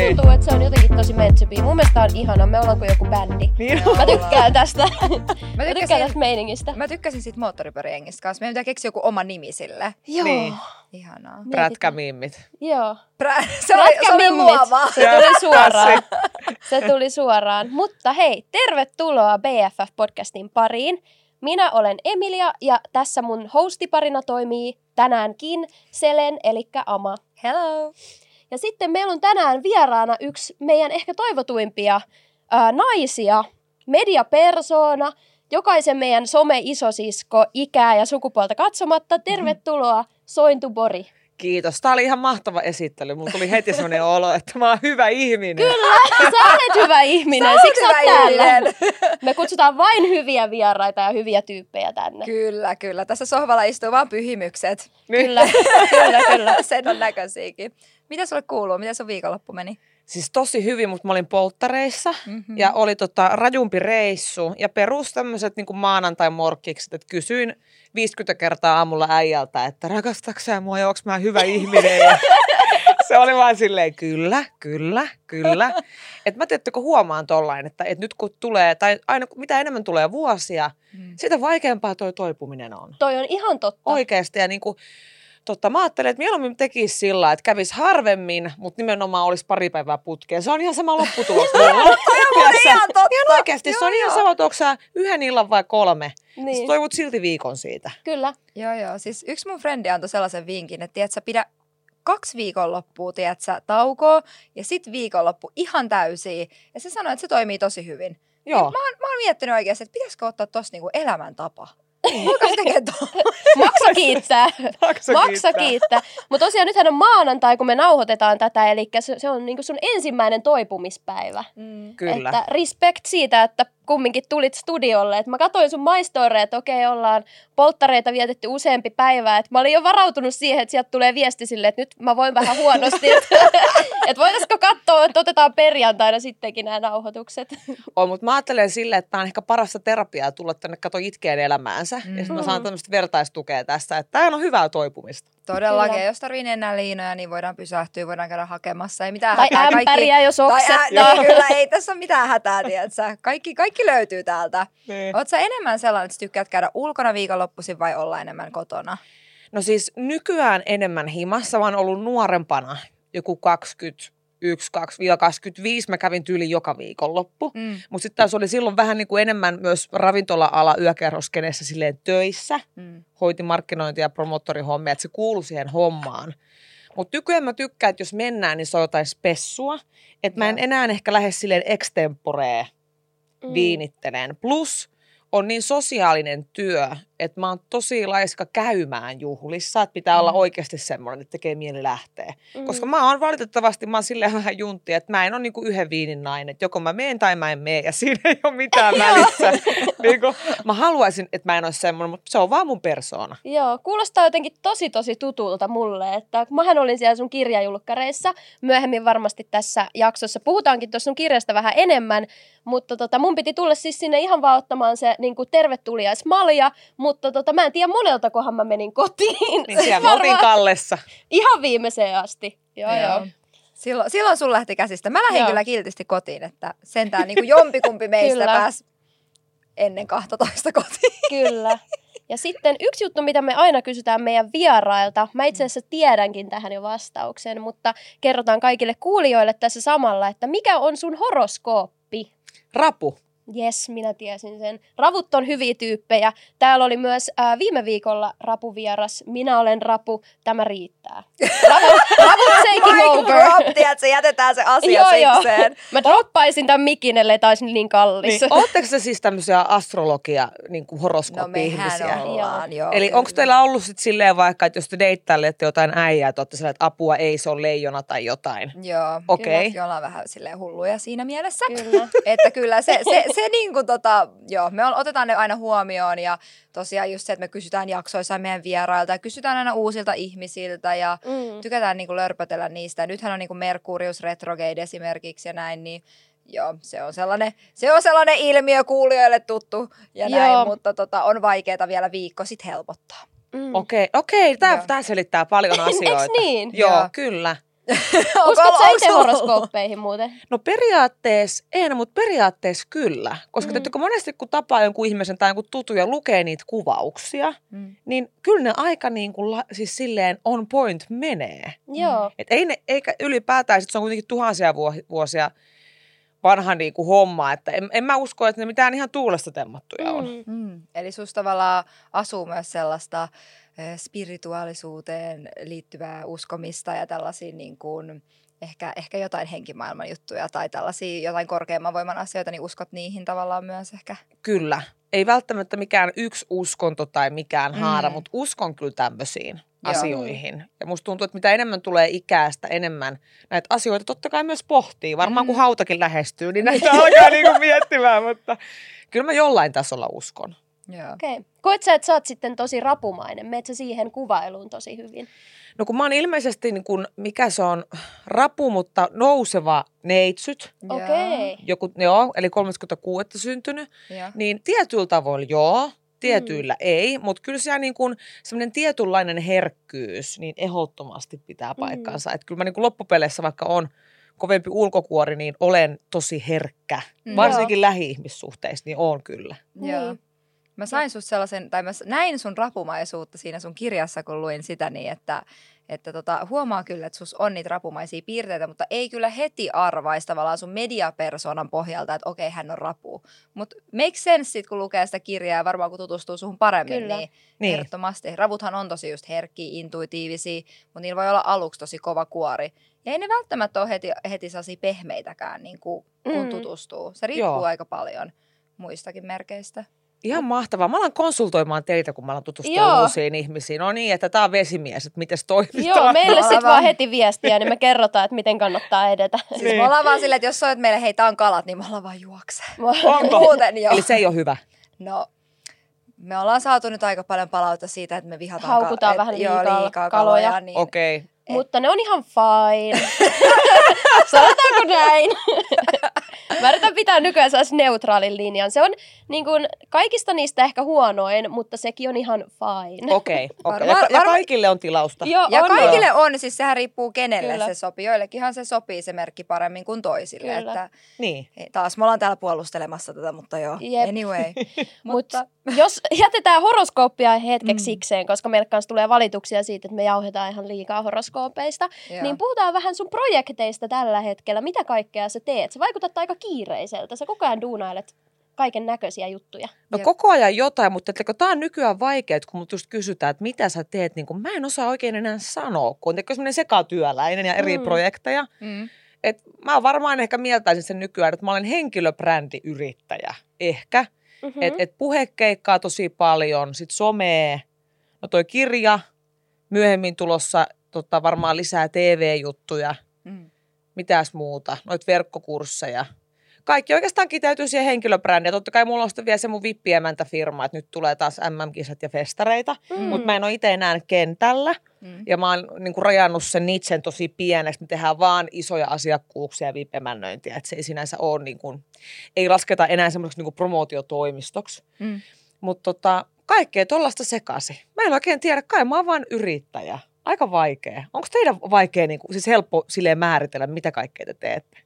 Niin. tuntuu, että se on jotenkin tosi meant to be. Mun mielestä tää on ihana, me ollaan kuin joku bändi. Niin Mä tykkään tästä. Mä Mä tykkään tykkäsin, tästä meiningistä. mä tykkäsin siitä moottoripyöräjengistä kanssa. Meidän pitää keksiä joku oma nimi sille. Joo. Niin. Ihanaa. Prätkämimmit. Joo. Prä- se oli, se oli luova. Se tuli suoraan. Se tuli suoraan. Mutta hei, tervetuloa BFF-podcastin pariin. Minä olen Emilia ja tässä mun hostiparina toimii tänäänkin Selen, eli Ama. Hello. Ja sitten meillä on tänään vieraana yksi meidän ehkä toivotuimpia ää, naisia, mediapersona, jokaisen meidän some-isosisko, ikää ja sukupuolta katsomatta. Tervetuloa Sointu Bori. Kiitos. Tämä oli ihan mahtava esittely. Mulla tuli heti sellainen olo, että mä oon hyvä ihminen. Kyllä, sä olet hyvä ihminen, Sä siksi hyvä täällä. ihminen. Me kutsutaan vain hyviä vieraita ja hyviä tyyppejä tänne. Kyllä, kyllä. Tässä sohvalla istuu vaan pyhimykset. Niin. Kyllä, kyllä, kyllä. Sen on näköisiäkin. Mitä sulle kuuluu? Miten sun viikonloppu meni? Siis tosi hyvin, mutta mä olin polttareissa Mm-hmm. ja oli tota rajumpi reissu ja perus tämmöiset niin maanantai-morkkikset, että kysyin 50 kertaa aamulla äijältä, että rakastatko sä mua ja onko mä hyvä ihminen ja se oli vaan silleen kyllä, kyllä, kyllä. Että mä tiedättekö huomaan tollain, että, että nyt kun tulee, tai aina mitä enemmän tulee vuosia, Mm. sitä vaikeampaa toi toipuminen on. Toi on ihan totta. Oikeasti ja niin kuin, totta, mä ajattelen, että mieluummin tekisi sillä että kävisi harvemmin, mutta nimenomaan olisi pari päivää putkeen. Se on ihan sama lopputulos. ihan totta. Ihan oikeasti, se Joo, on ihan joo. sama, että onko yhden illan vai kolme. Niin. Niin, toivot silti viikon siitä. kyllä. Joo, joo. Siis yksi mun frendi antoi sellaisen vinkin, että tiedät, sä pidä kaksi viikonloppua, tiedät, sä taukoa ja sit viikonloppu ihan täysiä. Ja se sanoi, että se toimii tosi hyvin. Joo. Mä oon, mä oon miettinyt oikeasti, että pitäisikö ottaa tossa niinku elämäntapa. Alkaisi tekee tuon. Maksa kiittää. Maksa Maksa kiittää. kiittää. Mutta tosiaan nythän on maanantai, kun me nauhoitetaan tätä, eli se, se on niinku sun ensimmäinen toipumispäivä. Mm. Kyllä. Että respect siitä, että kumminkin tulit studiolle. Et mä katsoin sun maistoreja, että okei, ollaan polttareita vietetty useampi päivä. Et mä olin jo varautunut siihen, että sieltä tulee viesti sille, että nyt mä voin vähän huonosti. Että et voitaisiko katsoa, että otetaan perjantaina sittenkin nämä nauhoitukset. On, mutta mä ajattelen silleen, että tämä on ehkä parasta terapiaa tulla tänne kato itkeen elämäänsä. Mm. Ja mä saan tämmöistä vertaistukea tässä, että tämä on hyvää toipumista. Todellakin. Kyllä. Jos tarvii enää liinoja, niin voidaan pysähtyä, voidaan käydä hakemassa. Ei mitään Tai hätää. ämpäriä, jos tai oksettaa. ä, niin, kyllä, ei tässä ole mitään hätää, tiedätkö? Kaikki, kaikki löytyy täältä. Niin. Oletko enemmän sellainen, että tykkäät käydä ulkona viikonloppuisin vai olla enemmän kotona? No siis nykyään enemmän himassa, oon ollut nuorempana joku 21, 25, mä kävin tyyli joka viikonloppu. Mm. Mutta sitten taas oli silloin vähän niin kuin enemmän myös ravintola-ala yökerroskenessä silleen töissä. Mm. Hoiti markkinointia ja promottorihommia, että se kuului siihen hommaan. Mutta nykyään mä tykkään, että jos mennään, niin se on jotain spessua. Että mä en enää ehkä lähde silleen extemporee Mm. Plus on niin sosiaalinen työ, että mä oon tosi laiska käymään juhlissa, että pitää olla Mm. oikeasti semmoinen, että tekee mieli lähteä. Mm. Koska mä oon valitettavasti, mä oon silleen vähän juntti, että mä en ole niinku yhden viinin nainen, että joko mä meen tai mä en mene ja siinä ei ole mitään välissä. niinku, mä haluaisin, että mä en ole semmoinen, mutta se on vaan mun persoona. Joo, kuulostaa jotenkin tosi tosi tutulta mulle, että mähän olin siellä sun kirjajulkkareissa, myöhemmin varmasti tässä jaksossa puhutaankin tuossa sun kirjasta vähän enemmän, mutta tota, mun piti tulla siis sinne ihan vaan ottamaan se niin tervetuliaismalja, mutta tota, mä en tiedä monelta kohan mä menin kotiin. Niin siellä me oltiin Kallessa. Ihan viimeiseen asti. Joo, joo. joo. Silloin, silloin sun lähti käsistä. Mä lähdin Joo. kyllä kiltisti kotiin, että sentään niin kuin jompikumpi meistä pääsi ennen 12 kotiin. Kyllä. Ja sitten yksi juttu, mitä me aina kysytään meidän vierailta, mä itse asiassa tiedänkin tähän jo vastauksen, mutta kerrotaan kaikille kuulijoille tässä samalla, että mikä on sun horoskooppi? Rapu. Jes, minä tiesin sen. Ravut on hyviä tyyppejä. Täällä oli myös äh, viime viikolla rapuvieras. Minä olen rapu, tämä riittää. Ravut, ravut taking over. drop, tiedätkö, jätetään se asia Joo, joo. sikseen. Mä droppaisin tämän mikin, ellei taisi niin kallis. Niin, ootteko te siis tämmöisiä astrologia, niin kuin No horoskooppi-ihmisiä? mehän ollaan, joo. Eli onko teillä ollut sit silleen vaikka, että jos te deittailette jotain äijää, että olette silleen, että apua ei, se on leijona tai jotain? Joo, Okei. kyllä, ollaan vähän silleen hulluja siinä mielessä. Kyllä. Että kyllä se, se, se niin kuin tota, joo, me otetaan ne aina huomioon ja tosiaan just se, että me kysytään jaksoissa meidän vierailta ja kysytään aina uusilta ihmisiltä ja Mm. tykätään niin kuin lörpötellä niistä. Nythän on niin kuin Merkurius retrograde esimerkiksi ja näin, niin joo, se on sellainen, se on sellainen ilmiö kuulijoille tuttu ja näin, Joo. mutta tota, on vaikeaa vielä viikko sitten helpottaa. Mm. Okei, okei, tämä Joo. tää selittää paljon asioita. Niin? Joo, Joo. kyllä. Uskotko sä itse horoskooppeihin muuten? No periaatteessa en, mutta periaatteessa kyllä. Koska Mm. mm. monesti kun tapaa jonkun ihmisen tai jonkun tutun ja lukee niitä kuvauksia, Mm. niin kyllä ne aika niin kuin, siis silleen on point menee. Joo. Et ei ne, eikä ylipäätään, sit se on kuitenkin tuhansia vuo- vuosia vanha niin kuin homma, että en, en mä usko, että ne mitään ihan tuulesta temmattuja on. Mm. Mm. Eli susta tavallaan asuu myös sellaista spirituaalisuuteen liittyvää uskomista ja tällaisia niin kuin, ehkä, ehkä jotain henkimaailman juttuja tai tällaisia jotain korkeamman voiman asioita, niin uskot niihin tavallaan myös ehkä. Kyllä. Ei välttämättä mikään yksi uskonto tai mikään Mm. haara, mutta uskon kyllä tämmöisiin Joo. asioihin. Ja musta tuntuu, että mitä enemmän tulee ikää, sitä enemmän näitä asioita totta kai myös pohtii. Varmaan kun Mm. hautakin lähestyy, niin näitä alkaa niinku miettimään, mutta kyllä mä jollain tasolla uskon. Joo. Okei. Okay. Koet sä, että sä oot sitten tosi rapumainen? Meet sä siihen kuvailuun tosi hyvin? No kun mä oon ilmeisesti, niin kun, mikä se on, rapu, mutta nouseva neitsyt, Okei. joku, joo, eli 36 syntynyt, Joo. niin tietyillä tavoilla joo, tietyillä mm. ei, mutta kyllä siellä niin kuin semmoinen tietynlainen herkkyys niin ehdottomasti pitää paikkansa. Mm. Että kyllä mä niin kuin loppupeleissä, vaikka on kovempi ulkokuori, niin olen tosi herkkä. Mm. Mm. Varsinkin lähi-ihmissuhteissa, niin on kyllä. Joo. Niin. Mä sain sus sellaisen, tai mä näin sun rapumaisuutta siinä sun kirjassa, kun luin sitä niin, että, että tota, huomaa kyllä, että sus on niitä rapumaisia piirteitä, mutta ei kyllä heti arvaisi tavallaan sun mediapersonan pohjalta, että okei, hän on rapu. Mutta make sense sit, kun lukee sitä kirjaa ja varmaan kun tutustuu suhun paremmin, Kyllä. niin, Niin. ehdottomasti. Ravuthan on tosi just herkkiä, intuitiivisia, mutta niillä voi olla aluksi tosi kova kuori. Ja ei ne välttämättä ole heti, heti sellaisia pehmeitäkään, niin kuin, kun Mm. tutustuu. Se riippuu Joo. aika paljon muistakin merkeistä. Ihan mahtavaa. Mä alan konsultoimaan teitä, kun mä alan tutustua Joo. uusiin ihmisiin. No niin, että tämä on vesimies, että miten toimitaan. Joo, meille Me sitten vaan heti viestiä, niin me kerrotaan, että miten kannattaa edetä. Siis Niin. me ollaan vaan silleen, että jos soit meille, hei, tää on kalat, niin me ollaan vaan juokse. Onko? Muuten joo. Eli se ei ole hyvä. No, me ollaan saatu nyt aika paljon palautta siitä, että me vihataan Haukutaan et- vähän joo, liikaa liikaa kaloja. kaloja. Niin, Okei. Okay. Mutta ne on ihan fine. Sanotaanko näin? Mä yritän pitää nykyään sellaisen neutraalin linjan. Se on niin kuin, kaikista niistä ehkä huonoin, mutta sekin on ihan fine. Okei. Okay. Okay. Varmaan- Ja, ja kaikille on tilausta. Joo, Ja on. kaikille on, siis sehän riippuu kenelle Kyllä. se sopii. Joillekinhan se sopii se merkki paremmin kuin toisille. Kyllä. Että, Niin. taas me ollaan täällä puolustelemassa tätä, mutta joo. Jep. Anyway. Mutta jos jätetään horoskooppia hetkeksi Mm. sikseen, koska meille kanssa tulee valituksia siitä, että me jauhetaan ihan liikaa horoskoopeista, Joo. niin puhutaan vähän sun projekteista tällä hetkellä. Mitä kaikkea sä teet? Sä vaikutat aika kiireiseltä. Sä koko ajan duunailet kaiken näköisiä juttuja. No koko ajan jotain, mutta että tämä on nykyään vaikeaa, kun mut just kysytään, että mitä sä teet, niin kun mä en osaa oikein enää sanoa, kun on semmoinen sekatyöläinen ja eri Mm. projekteja. Mm. Et mä varmaan ehkä mieltäisin sen nykyään, että mä olen henkilöbrändiyrittäjä, ehkä. Mm-hmm. Mm. Et, et puhekeikkaa tosi paljon, sit somee, no toi kirja, myöhemmin tulossa tota, varmaan lisää TV-juttuja, Mm. Mitäs muuta, noita verkkokursseja. Kaikki oikeastaan kiteytyy siihen henkilöbrändiin. Totta kai mulla on sitten vielä se mun vippiemäntäfirma, että nyt tulee taas MM-kisat ja festareita. Mm. Mutta mä en ole itse enää kentällä. Mm. Ja mä oon niin kuin rajannut sen nitsen tosi pieneksi. Me tehdään vaan isoja asiakkuuksia ja vipemännöintiä. Että se ei sinänsä ole, niin kuin, ei lasketa enää semmoiseksi niin promootiotoimistoksi. Mm. Mutta tota, kaikkea tuollaista sekasi. Mä en oikein tiedä, kai mä oon vaan yrittäjä. Aika vaikea. Onko teidän vaikea, niin kuin, siis helppo silleen määritellä, mitä kaikkea te teette?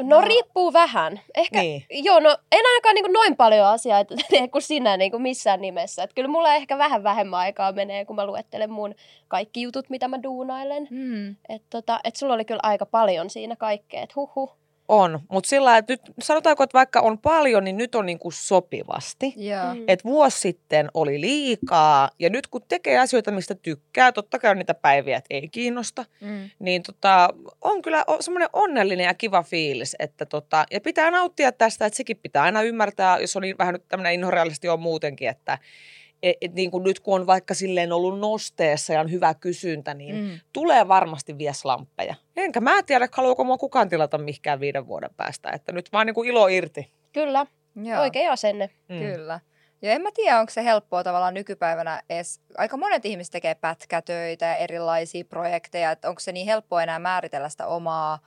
No No. riippuu vähän. Ehkä, Niin. joo, no en ainakaan niin noin paljon asioita tee kuin sinä niin kuin missään nimessä. Et kyllä mulla ehkä vähän vähemmän aikaa menee, kun mä luettelen mun kaikki jutut, mitä mä duunailen. Mm. Et, tota, et sulla oli kyllä aika paljon siinä kaikkea, että huhu. On, mutta sillä että nyt sanotaanko, että vaikka on paljon, niin nyt on niin kuin sopivasti. Joo. Mm. Et vuosi sitten oli liikaa ja nyt kun tekee asioita, mistä tykkää, totta kai on niitä päiviä, että ei kiinnosta, Mm. niin tota, on kyllä semmoinen onnellinen ja kiva fiilis. Että tota, ja pitää nauttia tästä, että sekin pitää aina ymmärtää, jos on vähän nyt tämmöinen inhorealisti on muutenkin, että et, et niin kuin nyt kun on vaikka silleen ollut nosteessa ja on hyvä kysyntä, niin mm. Tulee varmasti vielä slamppeja. Enkä mä tiedä, haluaako mua kukaan tilata mihinkään viiden vuoden päästä, että nyt vaan niin kuin ilo irti. Kyllä, Joo. oikein asenne. Mm. Kyllä. Ja en mä tiedä, onko se helppoa tavallaan nykypäivänä edes. Aika monet ihmiset tekee pätkätöitä ja erilaisia projekteja, että onko se niin helppoa enää määritellä sitä omaa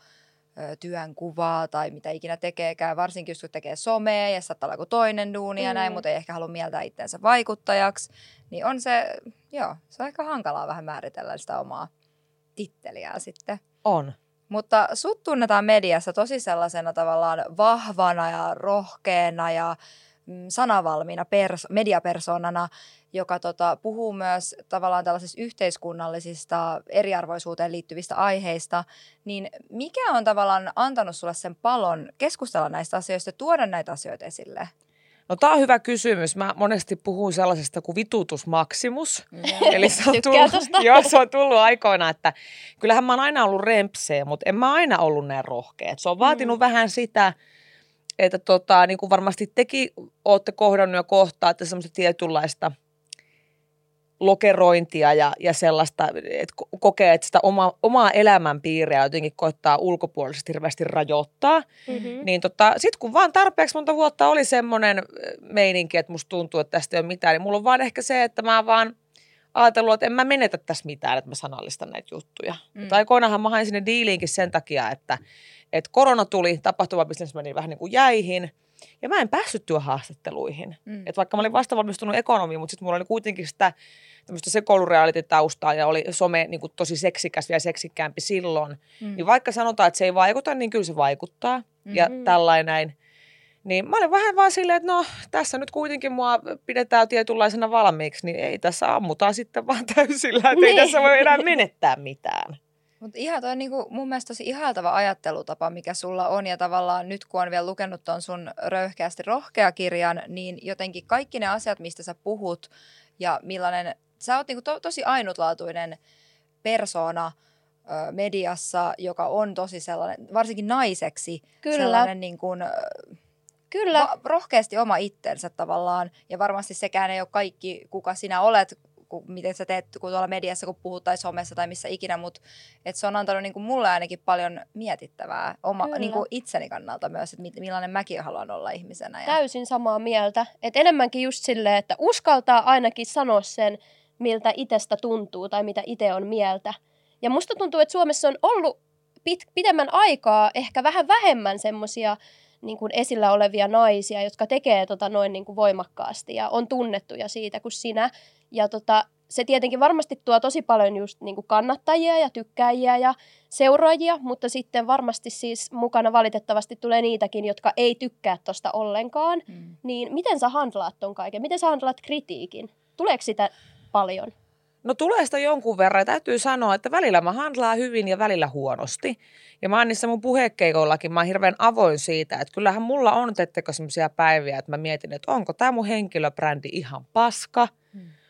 työnkuvaa tai mitä ikinä tekeekään, varsinkin jos kun tekee somea ja saattaa olla joku toinen duuni ja näin, Mm. mutta ei ehkä halua mieltää itseensä vaikuttajaksi, niin on se, joo, se on aika hankalaa vähän määritellä sitä omaa titteliä sitten. On. Mutta sut tunnetaan mediassa tosi sellaisena tavallaan vahvana ja rohkeana ja mm, sanavalmiina pers- mediapersonana, joka tota, puhuu myös tavallaan tällaisista yhteiskunnallisista eriarvoisuuteen liittyvistä aiheista, niin mikä on tavallaan antanut sulle sen palon keskustella näistä asioista ja tuoda näitä asioita esille? No tämä on hyvä kysymys. Mä monesti puhun sellaisesta kuin vitutusmaksimus. Eli se on, tullut, joo, se on tullut aikoina, että kyllähän mä oon aina ollut rempseä, mutta en mä aina ollut näin rohkea. Et Se on vaatinut mm. vähän sitä, että tota, niin kuin varmasti tekin olette kohdannut ja kohtaa, että semmoista tietynlaista lokerointia ja, ja sellaista, että ko- kokee, että sitä oma, omaa elämänpiiriä jotenkin koittaa ulkopuolisesti hirveästi rajoittaa. Mm-hmm. Niin tota, sit kun vaan tarpeeksi monta vuotta oli semmoinen meininki, että musta tuntuu, että tästä ei ole mitään, niin mulla on vaan ehkä se, että mä vaan ajatellut, että en mä menetä tässä mitään, että mä sanallistan näitä juttuja. Mm. Mutta aikoinaanhan mä hain sinne diiliinkin sen takia, että, että korona tuli, tapahtumabisnes meni vähän niin kuin jäihin, ja mä en päässyt työhaastatteluihin. Mm. Et vaikka mä olin vastavalmistunut ekonomi, mutta sitten mulla oli kuitenkin sitä tämmöistä sekoulureality-taustaa ja oli some niin kuin tosi seksikäs ja seksikkäämpi silloin. Mm. Niin vaikka sanotaan, että se ei vaikuta, niin kyllä se vaikuttaa. Mm-hmm. Ja tällainen. Niin mä olin vähän vaan silleen, että no tässä nyt kuitenkin mua pidetään tietynlaisena valmiiksi, niin ei tässä ammutaan sitten vaan täysillä, että niin. ei tässä voi enää menettää mitään. Mutta ihan toi on niinku mun mielestä tosi ihaltava ajattelutapa, mikä sulla on. Ja tavallaan nyt kun on vielä lukenut ton sun röyhkeästi rohkea kirjan, niin jotenkin kaikki ne asiat, mistä sä puhut ja millainen, sä oot niinku to, tosi ainutlaatuinen persona ö, mediassa, joka on tosi sellainen, varsinkin naiseksi, Kyllä. sellainen niin kuin, Kyllä. va- rohkeasti oma itsensä tavallaan. Ja varmasti sekään ei ole kaikki, kuka sinä olet, ku, miten sä teet kun tuolla mediassa, kun puhut tai somessa tai missä ikinä, mutta et se on antanut niin kuin mulle ainakin paljon mietittävää oma, Kyllä. niin kuin itseni kannalta myös, että millainen mäkin haluan olla ihmisenä. Ja, Täysin samaa mieltä. Et enemmänkin just silleen, että uskaltaa ainakin sanoa sen, miltä itsestä tuntuu tai mitä itse on mieltä. Ja musta tuntuu, että Suomessa on ollut pit- pitemmän aikaa ehkä vähän vähemmän semmoisia niin kuin esillä olevia naisia, jotka tekee tota noin niin kuin voimakkaasti ja on tunnettuja siitä kuin sinä. Ja tota, se tietenkin varmasti tuo tosi paljon just niin kuin kannattajia ja tykkääjiä ja seuraajia, mutta sitten varmasti siis mukana valitettavasti tulee niitäkin, jotka ei tykkää tosta ollenkaan. Mm. Niin miten sä handlaat ton kaiken? Miten sä handlaat kritiikin? Tuleeko sitä paljon? No tulee sitä jonkun verran. Täytyy sanoa, että välillä mä handlaan hyvin ja välillä huonosti. Ja mä oon niissä mun puhekeikoillakin, mä oon hirveän avoin siitä, että kyllähän mulla on tettekö sellaisia päiviä, että mä mietin, että onko tämä mun henkilöbrändi ihan paska.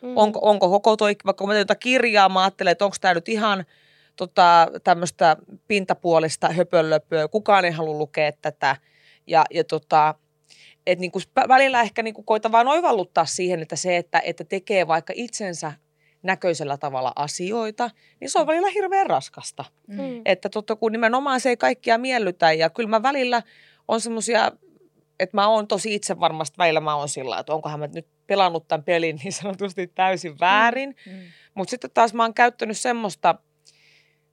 Mm. Onko, onko koko toi, vaikka mä jotain kirjaa, mä ajattelen, että onko tämä nyt ihan tota, tämmöistä pintapuolista höpönlöpöä, kukaan ei halua lukea tätä. Ja, ja tota, et niinku välillä ehkä niinku koita vaan oivalluttaa siihen, että se, että, että tekee vaikka itsensä näköisellä tavalla asioita, niin se on välillä hirveän raskasta. Mm. Että totta kun nimenomaan se ei kaikkia miellytä ja kyllä mä välillä on semmoisia, että mä oon tosi itse varmasti välillä mä oon sillä, että onkohan mä nyt pelannut tämän pelin niin sanotusti täysin väärin. Mm. Mutta sitten taas mä oon käyttänyt semmoista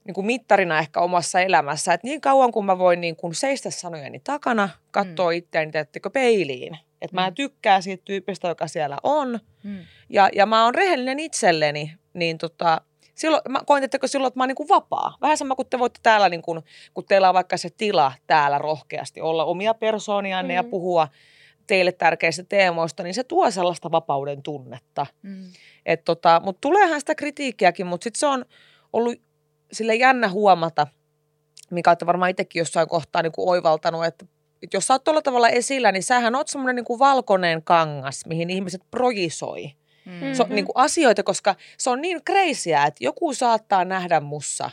niin kuin mittarina ehkä omassa elämässä, että niin kauan kun mä voin niin kuin seistä sanojeni takana, katsoa mm. itseäni, teettekö peiliin. Että mä Mm. tykkään siitä tyypistä, joka siellä on. Mm. Ja, ja mä oon rehellinen itselleni, niin tota, silloin, mä koen, että silloin, että mä oon niin kuin vapaa. Vähän sama kuin te voitte täällä, niin kuin, kun teillä on vaikka se tila täällä rohkeasti olla omia persoonianne mm. ja puhua teille tärkeistä teemoista, niin se tuo sellaista vapauden tunnetta. Mm. Et tota, mutta tuleehan sitä kritiikkiäkin, mutta sitten se on ollut sille jännä huomata, mikä olette varmaan itsekin jossain kohtaa niin kuin oivaltanut, että että jos sä oot tuolla tavalla esillä, niin sähän oot semmoinen niin valkoinen kangas, mihin ihmiset projisoi Mm. on, Mhm. niin kuin asioita, koska se on niin kreisiä, että joku saattaa nähdä mussa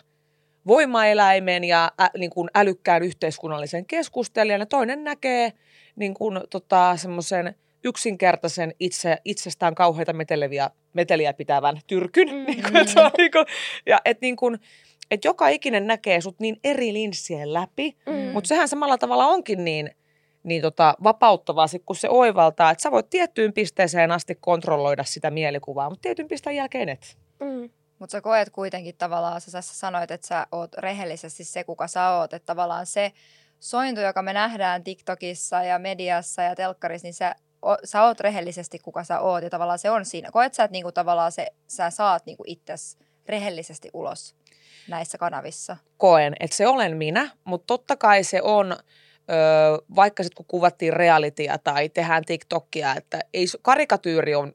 voimaeläimen ja ä, niin kuin älykkään yhteiskunnallisen keskustelijan ja toinen näkee niin kuin, tota, semmoisen yksinkertaisen itse, itsestään kauheita meteleviä, meteliä pitävän tyrkyn. Mm. Niin kuin, että niin kuin, ja et niin kuin, et joka ikinen näkee sut niin eri linssien läpi, Mm. mutta sehän samalla tavalla onkin niin, niin tota, vapauttavaa, sit kun se oivaltaa, että sä voit tiettyyn pisteeseen asti kontrolloida sitä mielikuvaa, mutta tietyn pisteen jälkeen et. Mm. Mutta sä koet kuitenkin tavallaan, sä, sä sanoit, että sä oot rehellisesti se, kuka sä oot. Että tavallaan se sointu, joka me nähdään TikTokissa ja mediassa ja telkkarissa, niin sä, o, sä oot rehellisesti, kuka sä oot. Ja tavallaan se on siinä. Koet sä, että niinku tavallaan se, sä saat niinku itses rehellisesti ulos? näissä kanavissa? koen, että se olen minä, mutta totta kai se on, ö, vaikka sitten kun kuvattiin realitya tai tehdään TikTokia, että ei, karikatyyri on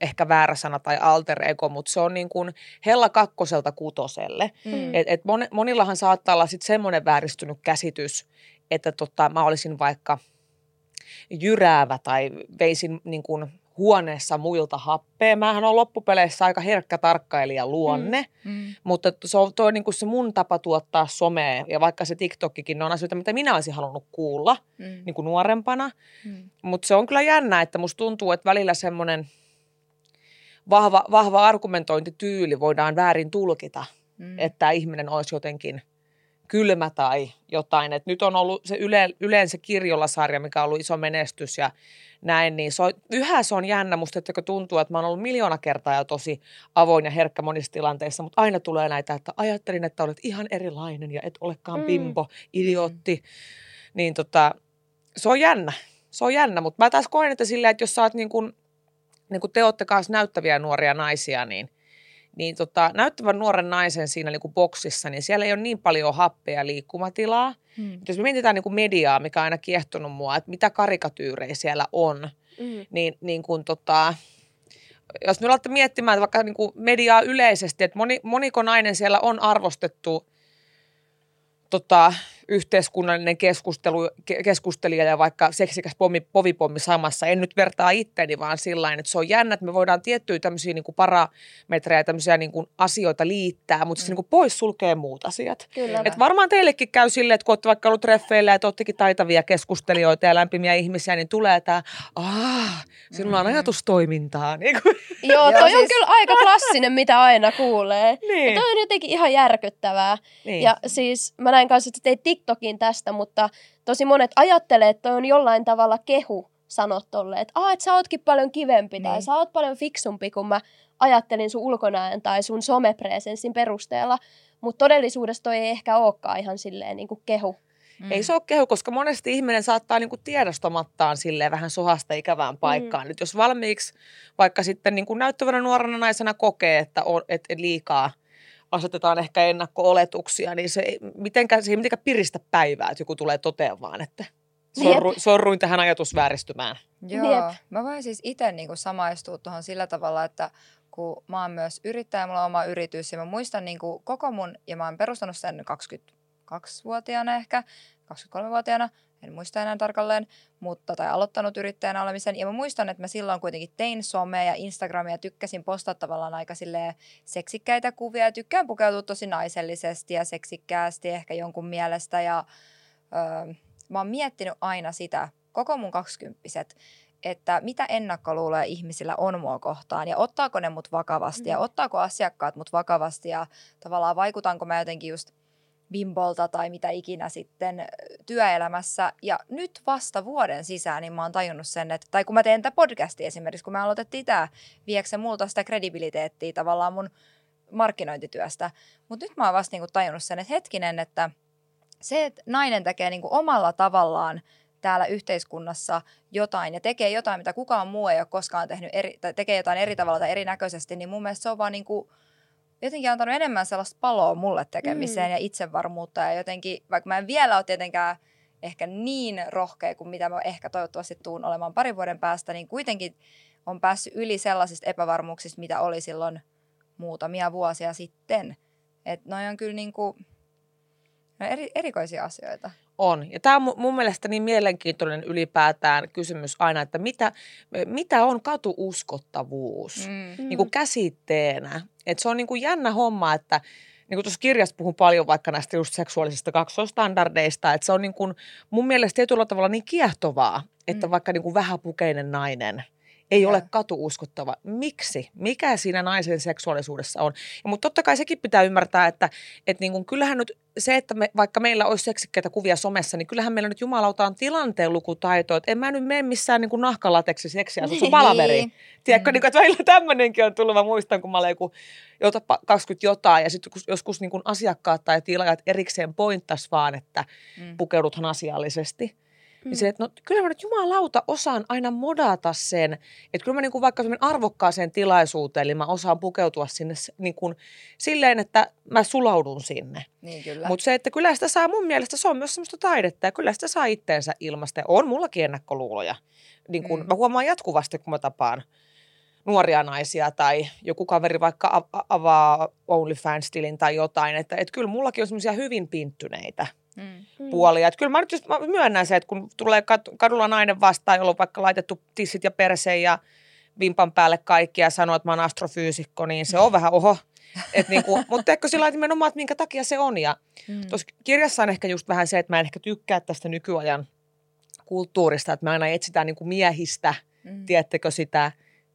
ehkä väärä sana tai alter ego, mutta se on niin kuin hella kakkoselta kutoselle. Mm. Et, et mon, monillahan saattaa olla sitten semmoinen vääristynyt käsitys, että tota, mä olisin vaikka jyräävä tai veisin niin kuin huoneessa muilta happea. Mähän on loppupeleissä aika herkkä tarkkailija luonne, mm. Mm. mutta se on toi niin kuin se mun tapa tuottaa somea ja vaikka se TikTokkikin, ne on asioita, mitä minä olisin halunnut kuulla Mm. niin kuin nuorempana. Mm. Mutta se on kyllä jännä, että musta tuntuu, että välillä semmoinen vahva, vahva argumentointityyli voidaan väärin tulkita, Mm. että tämä ihminen olisi jotenkin kylmä tai jotain. Et nyt on ollut se yle, yleensä kirjolla-sarja, mikä on ollut iso menestys ja näin, niin se on, yhä se on jännä musta, että tuntuu, että mä oon ollut miljoona kertaa jo tosi avoin ja herkkä monissa tilanteissa, mutta aina tulee näitä, että ajattelin, että olet ihan erilainen ja et olekaan Mm. bimbo, idiootti. Niin tota, se on jännä. Se on jännä, mutta mä taas koen, että silleen, että jos sä oot niin kuin, niin kuin te olette kanssa näyttäviä nuoria naisia, niin, niin tota, näyttävän nuoren naisen siinä niin kuin boksissa, niin siellä ei ole niin paljon happea liikkumatilaa. Mm. Jos me mietitään niin kuin mediaa, mikä on aina kiehtonut mua, että mitä karikatyyrejä siellä on, Mm. niin, niin kuin tota, jos nyt alatte miettimään että vaikka niin kuin mediaa yleisesti, että moni, moniko nainen siellä on arvostettu tota, yhteiskunnallinen keskustelu, ke- keskustelija ja vaikka seksikäs pommi, povipommi samassa. En nyt vertaa itteeni, vaan sillä että se on jännä, että me voidaan tiettyjä tämmöisiä niin kuin parametreja, tämmöisiä niin kuin asioita liittää, mutta mm. se niin kuin pois sulkee muut asiat. Kyllä. Et varmaan teillekin käy silleen, että kun olette vaikka ollut treffeillä ja te olettekin taitavia keskustelijoita ja lämpimiä ihmisiä, niin tulee tämä, aah, sinulla on Mm. ajatustoimintaa. Niin kuin, Joo, Joo, toi on siis- kyllä aika klassinen, mitä aina kuulee. niin. Ja toi on jotenkin ihan järkyttävää. niin. Ja siis mä näin kanssa, että teit TikTokin tästä, mutta tosi monet ajattelee, että toi on jollain tavalla kehu sanot tolle, että Aa, et sä ootkin paljon kivempi tai Niin. sä oot paljon fiksumpi, kun mä ajattelin sun ulkonäön tai sun somepresenssin perusteella. Mutta todellisuudessa toi ei ehkä olekaan ihan silleen niin kuin kehu. Mm. Ei se ole kehu, koska monesti ihminen saattaa niinku tiedostamattaan silleen vähän sohasta ikävään paikkaan. Mm. Nyt jos valmiiksi vaikka sitten niinku näyttävänä nuorena naisena kokee, että on, et liikaa asetetaan ehkä ennakko-oletuksia, niin se ei mitenkään, se ei mitenkään piristä päivää, että joku tulee toteamaan, että sorru, sorruin tähän ajatusvääristymään. Joo, Jep. mä voin siis itse niinku samaistua tuohon sillä tavalla, että kun mä oon myös yrittäjä, mulla on oma yritys ja mä muistan niinku koko mun, ja mä oon perustanut sen 22-vuotiaana ehkä, 23-vuotiaana, en muista enää tarkalleen, mutta tai aloittanut yrittäjänä olemisen. Ja mä muistan, että mä silloin kuitenkin tein somea ja Instagramia ja tykkäsin postata tavallaan aika silleen seksikkäitä kuvia ja tykkään pukeutua tosi naisellisesti ja seksikkäästi ehkä jonkun mielestä. Ja öö, mä oon miettinyt aina sitä, koko mun kaksikymppiset, että mitä ennakkoluuloja ihmisillä on mua kohtaan ja ottaako ne mut vakavasti ja Mm. ottaako asiakkaat mut vakavasti ja tavallaan vaikutanko mä jotenkin just bimbolta tai mitä ikinä sitten työelämässä. Ja nyt vasta vuoden sisään niin mä oon tajunnut sen, että, tai kun mä teen tätä podcastia esimerkiksi, kun me aloitettiin tämä, viekö se multa sitä kredibiliteettiä tavallaan mun markkinointityöstä. Mutta nyt mä oon vasta niinku tajunnut sen, että hetkinen, että se, että nainen tekee niinku omalla tavallaan täällä yhteiskunnassa jotain ja tekee jotain, mitä kukaan muu ei ole koskaan tehnyt, eri, tai tekee jotain eri tavalla tai erinäköisesti, niin mun mielestä se on vaan niinku jotenkin antanut enemmän sellaista paloa mulle tekemiseen Mm. ja itsevarmuutta ja jotenkin, vaikka mä en vielä ole tietenkään ehkä niin rohkea kuin mitä mä ehkä toivottavasti tuun olemaan parin vuoden päästä, niin kuitenkin on päässyt yli sellaisista epävarmuuksista, mitä oli silloin muutamia vuosia sitten. Että noi on kyllä niinku, no eri, erikoisia asioita. On. Ja tämä on mu- mun mielestä niin mielenkiintoinen ylipäätään kysymys aina, että mitä, mitä on katuuskottavuus Mm. niin kuin käsitteenä. Et se on niin kuin jännä homma, että niin kuin tuossa kirjassa puhun paljon vaikka näistä just seksuaalisista kaksoistandardeista, että se on niin kuin mun mielestä tietyllä tavalla niin kiehtovaa, että Mm. vaikka niin kuin vähäpukeinen nainen ei ole katuuskottava. Miksi? Mikä siinä naisen seksuaalisuudessa on? Mutta totta kai sekin pitää ymmärtää, että, että niin kuin, kyllähän nyt se, että me, vaikka meillä olisi seksikkäitä kuvia somessa, niin kyllähän meillä nyt jumalauta on tilanteen lukutaito. Että en mä nyt mene missään niin kuin nahkalateksi seksiä, se on palaveri. Niin. Tiedätkö, Mm. niin kuin, että välillä tämmöinenkin on tullut. Mä muistan, kun mä olin joku jota, 20 jotain ja sitten joskus niin kuin asiakkaat tai tilaajat erikseen pointtas vaan, että Mm. pukeuduthan asiallisesti. Niin se, että no kyllä mä nyt jumalauta osaan aina modata sen, että kyllä mä niin kuin vaikka arvokkaaseen tilaisuuteen, eli mä osaan pukeutua sinne niin kuin silleen, että mä sulaudun sinne. Niin kyllä. Mutta se, että kyllä sitä saa mun mielestä, se on myös semmoista taidetta ja kyllä sitä saa itteensä ilmaista. Ja On mullakin ennakkoluuloja. Niin kun, Mm. Mä huomaan jatkuvasti, kun mä tapaan nuoria naisia tai joku kaveri vaikka av- avaa OnlyFans-tilin tai jotain, että et kyllä mullakin on semmoisia hyvin pinttyneitä mm. Puolia. Et kyllä mä nyt just mä myönnän se, että kun tulee kat- kadulla nainen vastaan, jolla on vaikka laitettu tissit ja perse ja vimpan päälle kaikki ja sanoo, että mä oon astrofyysikko, niin se on vähän oho. Et niinku, mutta eikö sillä lailla nimenomaan, että minkä takia se on. Ja Mm. Tuossa kirjassa on ehkä just vähän se, että mä en ehkä tykkää tästä nykyajan kulttuurista, että me aina etsitään niin kuin miehistä, Mm. tiettekö sitä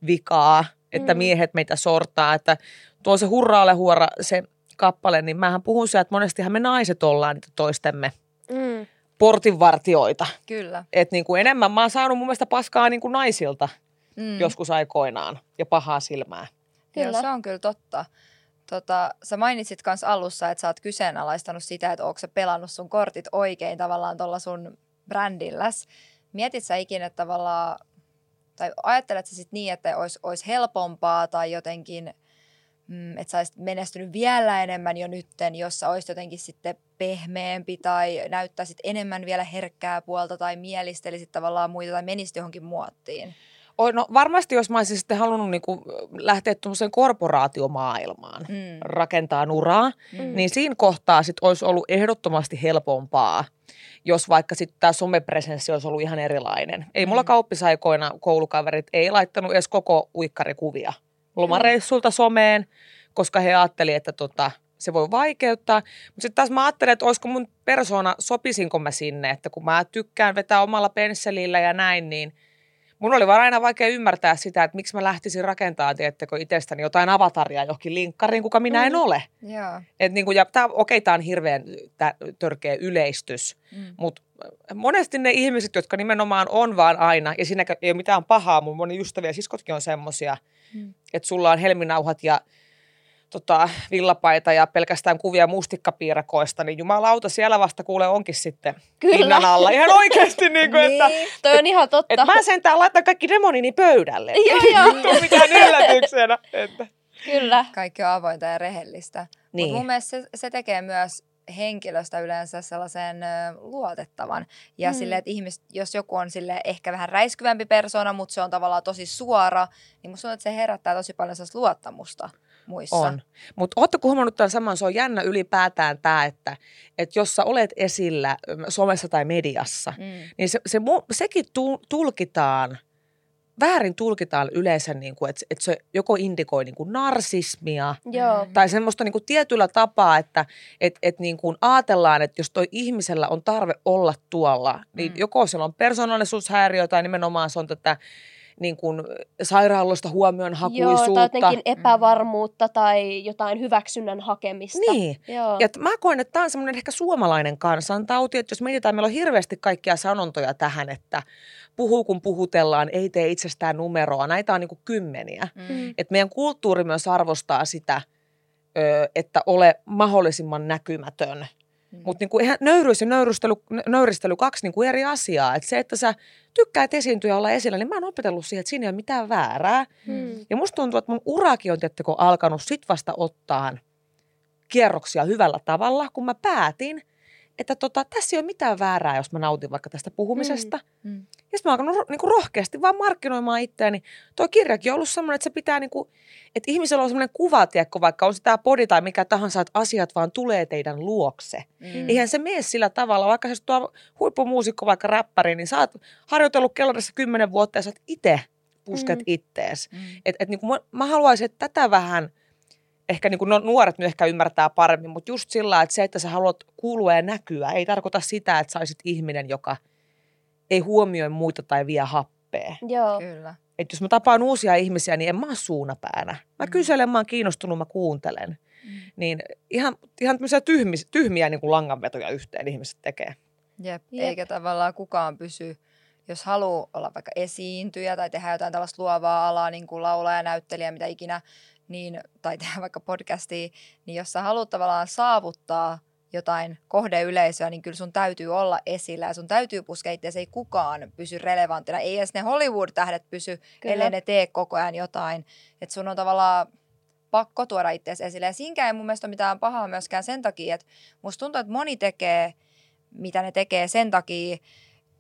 vikaa, että Mm. miehet meitä sortaa, että tuo se hurraalle huora se kappale, niin mähän puhun siellä, että monestihan me naiset ollaan niitä toistemme Mm. portinvartioita. Kyllä. Että niin kuin enemmän mä oon saanut mun mielestä paskaa niin kuin naisilta Mm. joskus aikoinaan ja pahaa silmää. Joo, Kyllä. se on kyllä totta. Tota, sä mainitsit kans alussa, että sä oot kyseenalaistanut sitä, että onko sä pelannut sun kortit oikein tavallaan tuolla sun brändilläs. Mietit sä ikinä että tavallaan, tai ajattelet sä sit niin, että olisi, olisi helpompaa tai jotenkin, mm, että sä olisit menestynyt vielä enemmän jo nytten, jos sä olisit jotenkin sitten pehmeämpi tai näyttäisit enemmän vielä herkkää puolta tai mielistelisit tavallaan muita tai menisit johonkin muottiin. No varmasti jos mä olisin sitten halunnut niin kuin lähteä tuommoiseen korporaatiomaailmaan, Mm. rakentaa uraa, Mm. niin siinä kohtaa sit olisi ollut ehdottomasti helpompaa, jos vaikka sitten tämä somepresenssi olisi ollut ihan erilainen. Ei mulla Mm. kauppisaikoina koulukaverit ei laittanut edes koko uikkarikuvia lomareissulta someen, koska he ajattelivat, että tota, se voi vaikeuttaa. Mutta sitten taas mä ajattelin, että olisiko mun persona, sopisinko mä sinne, että kun mä tykkään vetää omalla pensselillä ja näin, niin mun oli vaan aina vaikea ymmärtää sitä, että miksi mä lähtisin rakentamaan, tiedättekö, itsestäni jotain avataria johonkin linkkariin, kuka minä en Mm. ole. Joo. Et niinku, ja tää, okei, tämä on hirveän tää, törkeä yleistys, Mm. mutta monesti ne ihmiset, jotka nimenomaan on vaan aina, ja siinä ei ole mitään pahaa, mun moni ystäviä ja siskotkin on semmosia, Mm. että sulla on helminauhat ja tota, villapaita ja pelkästään kuvia mustikkapiirakoista, niin jumalauta, siellä vasta kuule onkin sitten Kyllä. pinnan alla. Ihan oikeasti, niin kuin, että, Niin. Toi on ihan totta. että mä sentään laitan kaikki demonini pöydälle. Joo, Ei joo. tule mitään yllätyksenä. Että. Kyllä. Kaikki on avointa ja rehellistä. Niin. Mutta mun mielestä se, se tekee myös henkilöstä yleensä sellaisen ö, luotettavan. Ja Mm. silleen, että ihmis, jos joku on sille ehkä vähän räiskyvämpi persona, mutta se on tavallaan tosi suora, niin musta tuntuu, että se herättää tosi paljon sellaista luottamusta muissa. On. Mutta ootteko huomannut tämän saman, se on jännä ylipäätään tämä, että, että jos sä olet esillä somessa tai mediassa, Mm. niin se, se, sekin tu- tulkitaan, väärin tulkitaan yleensä, niin kuin, että, että se joko indikoi niin kuin narsismia Joo. Tai semmoista niin kuin tietyllä tapaa, että et, et niin kuin ajatellaan, että jos toi ihmisellä on tarve olla tuolla, niin Mm. joko siellä on persoonallisuushäiriö tai nimenomaan se on tätä niin kuin sairaaloista Joo, huomionhakuisuutta. tai jotenkin epävarmuutta tai jotain hyväksynnän hakemista. Niin. Joo. Ja mä koen, että tämä on semmoinen ehkä suomalainen kansantauti, että jos mietitään, meillä on hirveästi kaikkia sanontoja tähän, että puhuu kun puhutellaan, ei tee itsestään numeroa. Näitä on niin kuin kymmeniä. Mm. Et meidän kulttuuri myös arvostaa sitä, että ole mahdollisimman näkymätön. Mm. Mutta niinku eihän nöyryys ja nöyristely, nöyristely kaksi niinku eri asiaa. Et se, että sä tykkäät esiintyä ja olla esillä, niin mä oon opetellut siihen, että siinä ei ole mitään väärää. Mm. Ja musta tuntuu, että mun urakin on tiettekö alkanut sit vasta ottaa kierroksia hyvällä tavalla, kun mä päätin, että tota, tässä ei ole mitään väärää, jos mä nautin vaikka tästä puhumisesta. Mm. Ja sitten mä oon alkanut niinku rohkeasti vaan markkinoimaan itseäni. Tuo kirjakin on ollut semmoinen, että se pitää niinku, että ihmisellä on semmoinen kuva, tiedätkö, vaikka on se tämä podi tai mikä tahansa, että asiat vaan tulee teidän luokse. Mm. Eihän se mene sillä tavalla, vaikka sä tuo huippumuusikko, vaikka räppäri, niin sä oot harjoitellut kellarissa kymmenen vuotta ja sä oot itse pusket Mm. ittees. Mm. Et, et niinku mä, mä haluaisin, että tätä vähän, ehkä niinku no, nuoret nyt ehkä ymmärtää paremmin, mutta just sillä että se, että sä haluat kuulua ja näkyä, ei tarkoita sitä, että sä olisit ihminen, joka ei huomioi muita tai vie happea. Joo. Kyllä. Että jos mä tapaan uusia ihmisiä, niin en mä ole suunapäänä. Mä Mm. kyselen, mä oon kiinnostunut, mä kuuntelen. Mm. Niin ihan, ihan tämmöisiä tyhmiä, tyhmiä niin kuin langanvetoja yhteen ihmiset tekee. Jep. Jep. Eikä tavallaan kukaan pysy, jos haluaa olla vaikka esiintyjä tai tehdä jotain tällaista luovaa alaa, niin kuin laulaja, näyttelijä, mitä ikinä, niin, tai tehdä vaikka podcastia, niin jos sä haluat tavallaan saavuttaa jotain kohdeyleisöä, niin kyllä sun täytyy olla esillä ja sun täytyy puskea itse, ei kukaan pysy relevanttina. Ei edes ne Hollywood-tähdet pysy, kyllä. ellei ne tee koko ajan jotain. Että sun on tavallaan pakko tuoda itse esille. Ja siinäkään ei mun mielestä ole mitään pahaa myöskään sen takia, että musta tuntuu, että moni tekee, mitä ne tekee sen takia,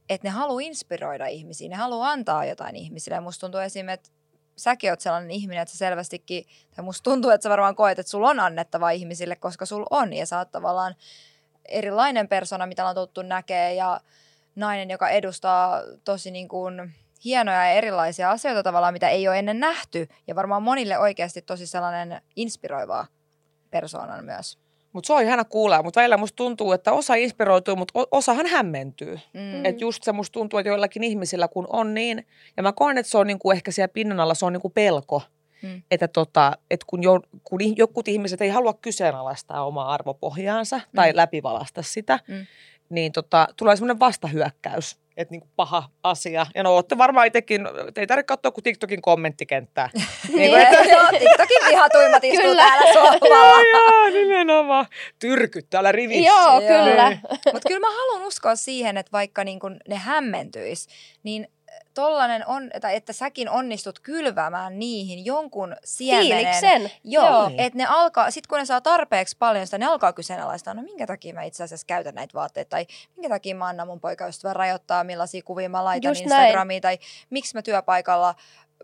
että ne haluaa inspiroida ihmisiä, ne haluaa antaa jotain ihmisille. Ja musta tuntuu esimerkiksi, että säkin oot sellainen ihminen, että sä selvästikin, tai musta tuntuu, että sä varmaan koet, että sulla on annettava ihmisille, koska sulla on, ja sä oot tavallaan erilainen persona, mitä on tottu näkee, ja nainen, joka edustaa tosi niin kuin hienoja ja erilaisia asioita tavallaan, mitä ei ole ennen nähty, ja varmaan monille oikeasti tosi sellainen inspiroiva persoonan myös. Mutta se on ihana kuulla, mutta välillä musta tuntuu, että osa inspiroituu, mutta osahan hämmentyy. Mm. Että just se musta tuntuu, että joillakin ihmisillä kun on niin, ja mä koen, että se on niinku ehkä siellä pinnan alla, se on niinku pelko. Mm. Että, tota, että kun, jo, kun jokut ihmiset ei halua kyseenalaistaa omaa arvopohjaansa mm. tai läpivalasta sitä, mm. Niin tota, tulee semmoinen vastahyökkäys että niin paha asia. Ja no olette varmaan itsekin, te ei tarvitse katsoa kuin TikTokin kommenttikenttää. niin kuin, että... joo, TikTokin vihatuimmat istuu täällä sohvalla. joo, nimenomaan. Tyrkyt täällä rivissä. Joo, kyllä. Mutta kyllä mä haluan uskoa siihen, että vaikka niin kun ne hämmentyis, niin tollanen on, että, että säkin onnistut kylvämään niihin jonkun siemenen. Fiiliksen. Joo, Joo. että ne alkaa, sit kun ne saa tarpeeksi paljon sitä, ne alkaa kyseenalaistaa, no minkä takia mä itse asiassa käytän näitä vaatteita, tai minkä takia mä annan mun poikaystävän rajoittaa, millaisia kuvia mä laitan Just Instagramiin, näin. tai miksi mä työpaikalla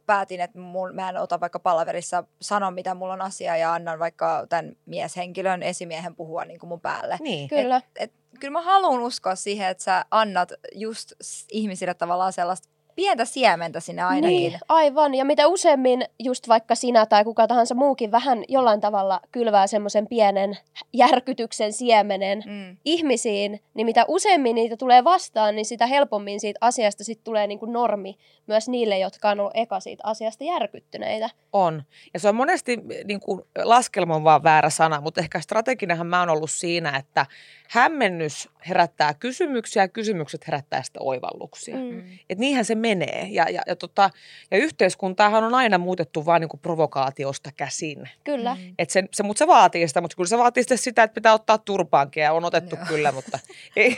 päätin, että mul, mä en ota vaikka palaverissa sano, mitä mulla on asia ja annan vaikka tämän mieshenkilön esimiehen puhua niin kuin mun päälle. Niin. Kyllä. Et, et, kyllä mä haluan uskoa siihen, että sä annat just ihmisille tavallaan sellaista pientä siementä sinne ainakin. Niin, aivan. Ja mitä useammin just vaikka sinä tai kuka tahansa muukin vähän jollain tavalla kylvää semmoisen pienen järkytyksen siemenen mm. ihmisiin, niin mitä useammin niitä tulee vastaan, niin sitä helpommin siitä asiasta sit tulee niinku normi myös niille, jotka on ollut eka siitä asiasta järkyttyneitä. On. Ja se on monesti niin kuin, laskelma on vaan väärä sana, mutta ehkä strateginenhan mä oon ollut siinä, että hämmennys herättää kysymyksiä ja kysymykset herättää sitä oivalluksia. Mm. Et niinhän se menee. Ja, ja, ja, tota, ja yhteiskuntaahan on aina muutettu vain niin provokaatiosta käsin. Kyllä. Mm. Et se, se, mutta se vaatii sitä, mutta kyllä se vaatii sitten sitä, että pitää ottaa turpaankin ja on otettu Joo. kyllä, mutta ei,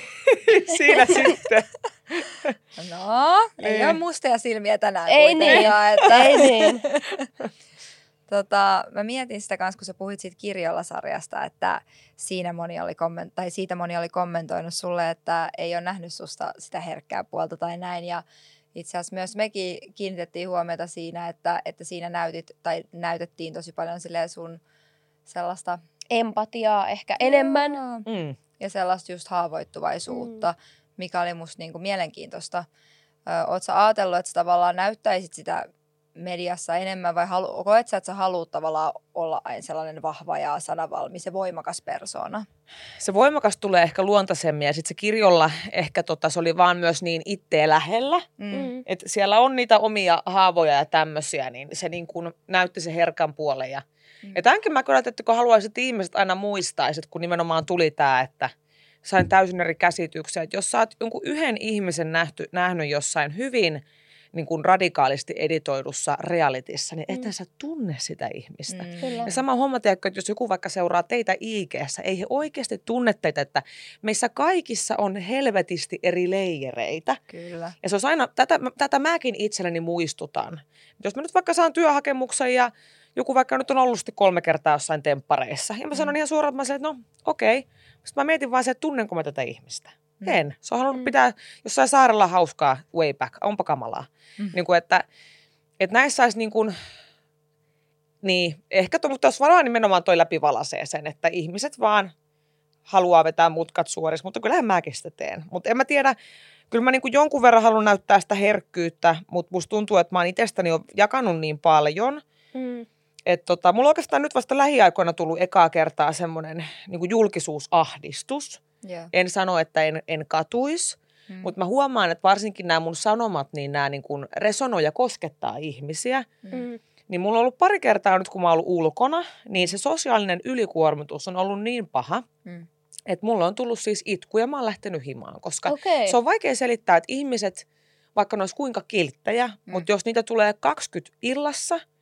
siinä sitten. No, ei, ei ole mustia silmiä tänään. Ei niin, että... ei niin. Tota, mä mietin sitä kanssa, kun sä puhuit siitä kirjallasarjasta, että siinä moni oli komment- tai siitä moni oli kommentoinut sulle, että ei ole nähnyt susta sitä herkkää puolta tai näin. Ja itse asiassa myös mekin kiinnitettiin huomiota siinä, että, että siinä näytit, tai näytettiin tosi paljon sun sellaista... Empatiaa ehkä enemmän. Mm. Ja sellaista just haavoittuvaisuutta, mm. mikä oli musta niinku mielenkiintoista. Oletko ajatellut, että sä tavallaan näyttäisit sitä mediassa enemmän vai halu, koet sä, että sä haluat tavallaan olla aina sellainen vahva ja sanavalmis ja voimakas persona? Se voimakas tulee ehkä luontaisemmin ja sitten se kirjolla ehkä tota, se oli vaan myös niin itteen lähellä. Mm. mm. että siellä on niitä omia haavoja ja tämmöisiä, niin se niin kuin näytti se herkän puolen. Ja, mm. ja tämänkin mä kyllä, että kun haluaisit ihmiset aina muistaisit, kun nimenomaan tuli tämä, että sain täysin eri käsityksiä, että jos sä oot jonkun yhden ihmisen nähty, nähnyt jossain hyvin – niin kuin radikaalisti editoidussa realitissa, niin mm. sä tunne sitä ihmistä. Mm. Ja sama homma, tiedätkö, että jos joku vaikka seuraa teitä ig ei he oikeasti tunne teitä, että meissä kaikissa on helvetisti eri leijereitä. Kyllä. Ja se on aina, tätä, tätä mäkin itselleni muistutan. Jos mä nyt vaikka saan työhakemuksen ja joku vaikka nyt on ollut kolme kertaa jossain temppareissa, ja mä sanon mm. ihan suoraan, että, mä että no okei. Okay. Sitten mä mietin vaan se, että tunnenko mä tätä ihmistä. Mm. En. Se on halunnut mm. pitää jossain saarella hauskaa way back. Onpa kamalaa. Mm. Niin kuin, että, että näissä olisi niin kuin, niin, ehkä to, mutta jos varmaan nimenomaan toi läpi valasee sen, että ihmiset vaan haluaa vetää mutkat suorissa, mutta kyllähän mäkin sitä teen. Mutta en mä tiedä, kyllä mä niin kuin jonkun verran haluan näyttää sitä herkkyyttä, mutta musta tuntuu, että mä oon itsestäni jo jakanut niin paljon, mm. että tota, mulla on oikeastaan nyt vasta lähiaikoina tullut ekaa kertaa semmoinen niin julkisuusahdistus. Yeah. En sano, että en, en katuisi, mm. mutta mä huomaan, että varsinkin nämä mun sanomat, niin nämä niin kuin resonoi ja koskettaa ihmisiä. Mm. Niin mulla on ollut pari kertaa nyt, kun mä oon ollut ulkona, niin se sosiaalinen ylikuormitus on ollut niin paha, mm. että mulla on tullut siis itku ja mä oon lähtenyt himaan, koska okay. se on vaikea selittää, että ihmiset, vaikka ne olisi kuinka kilttejä, mm. mutta jos niitä tulee 20 illassa –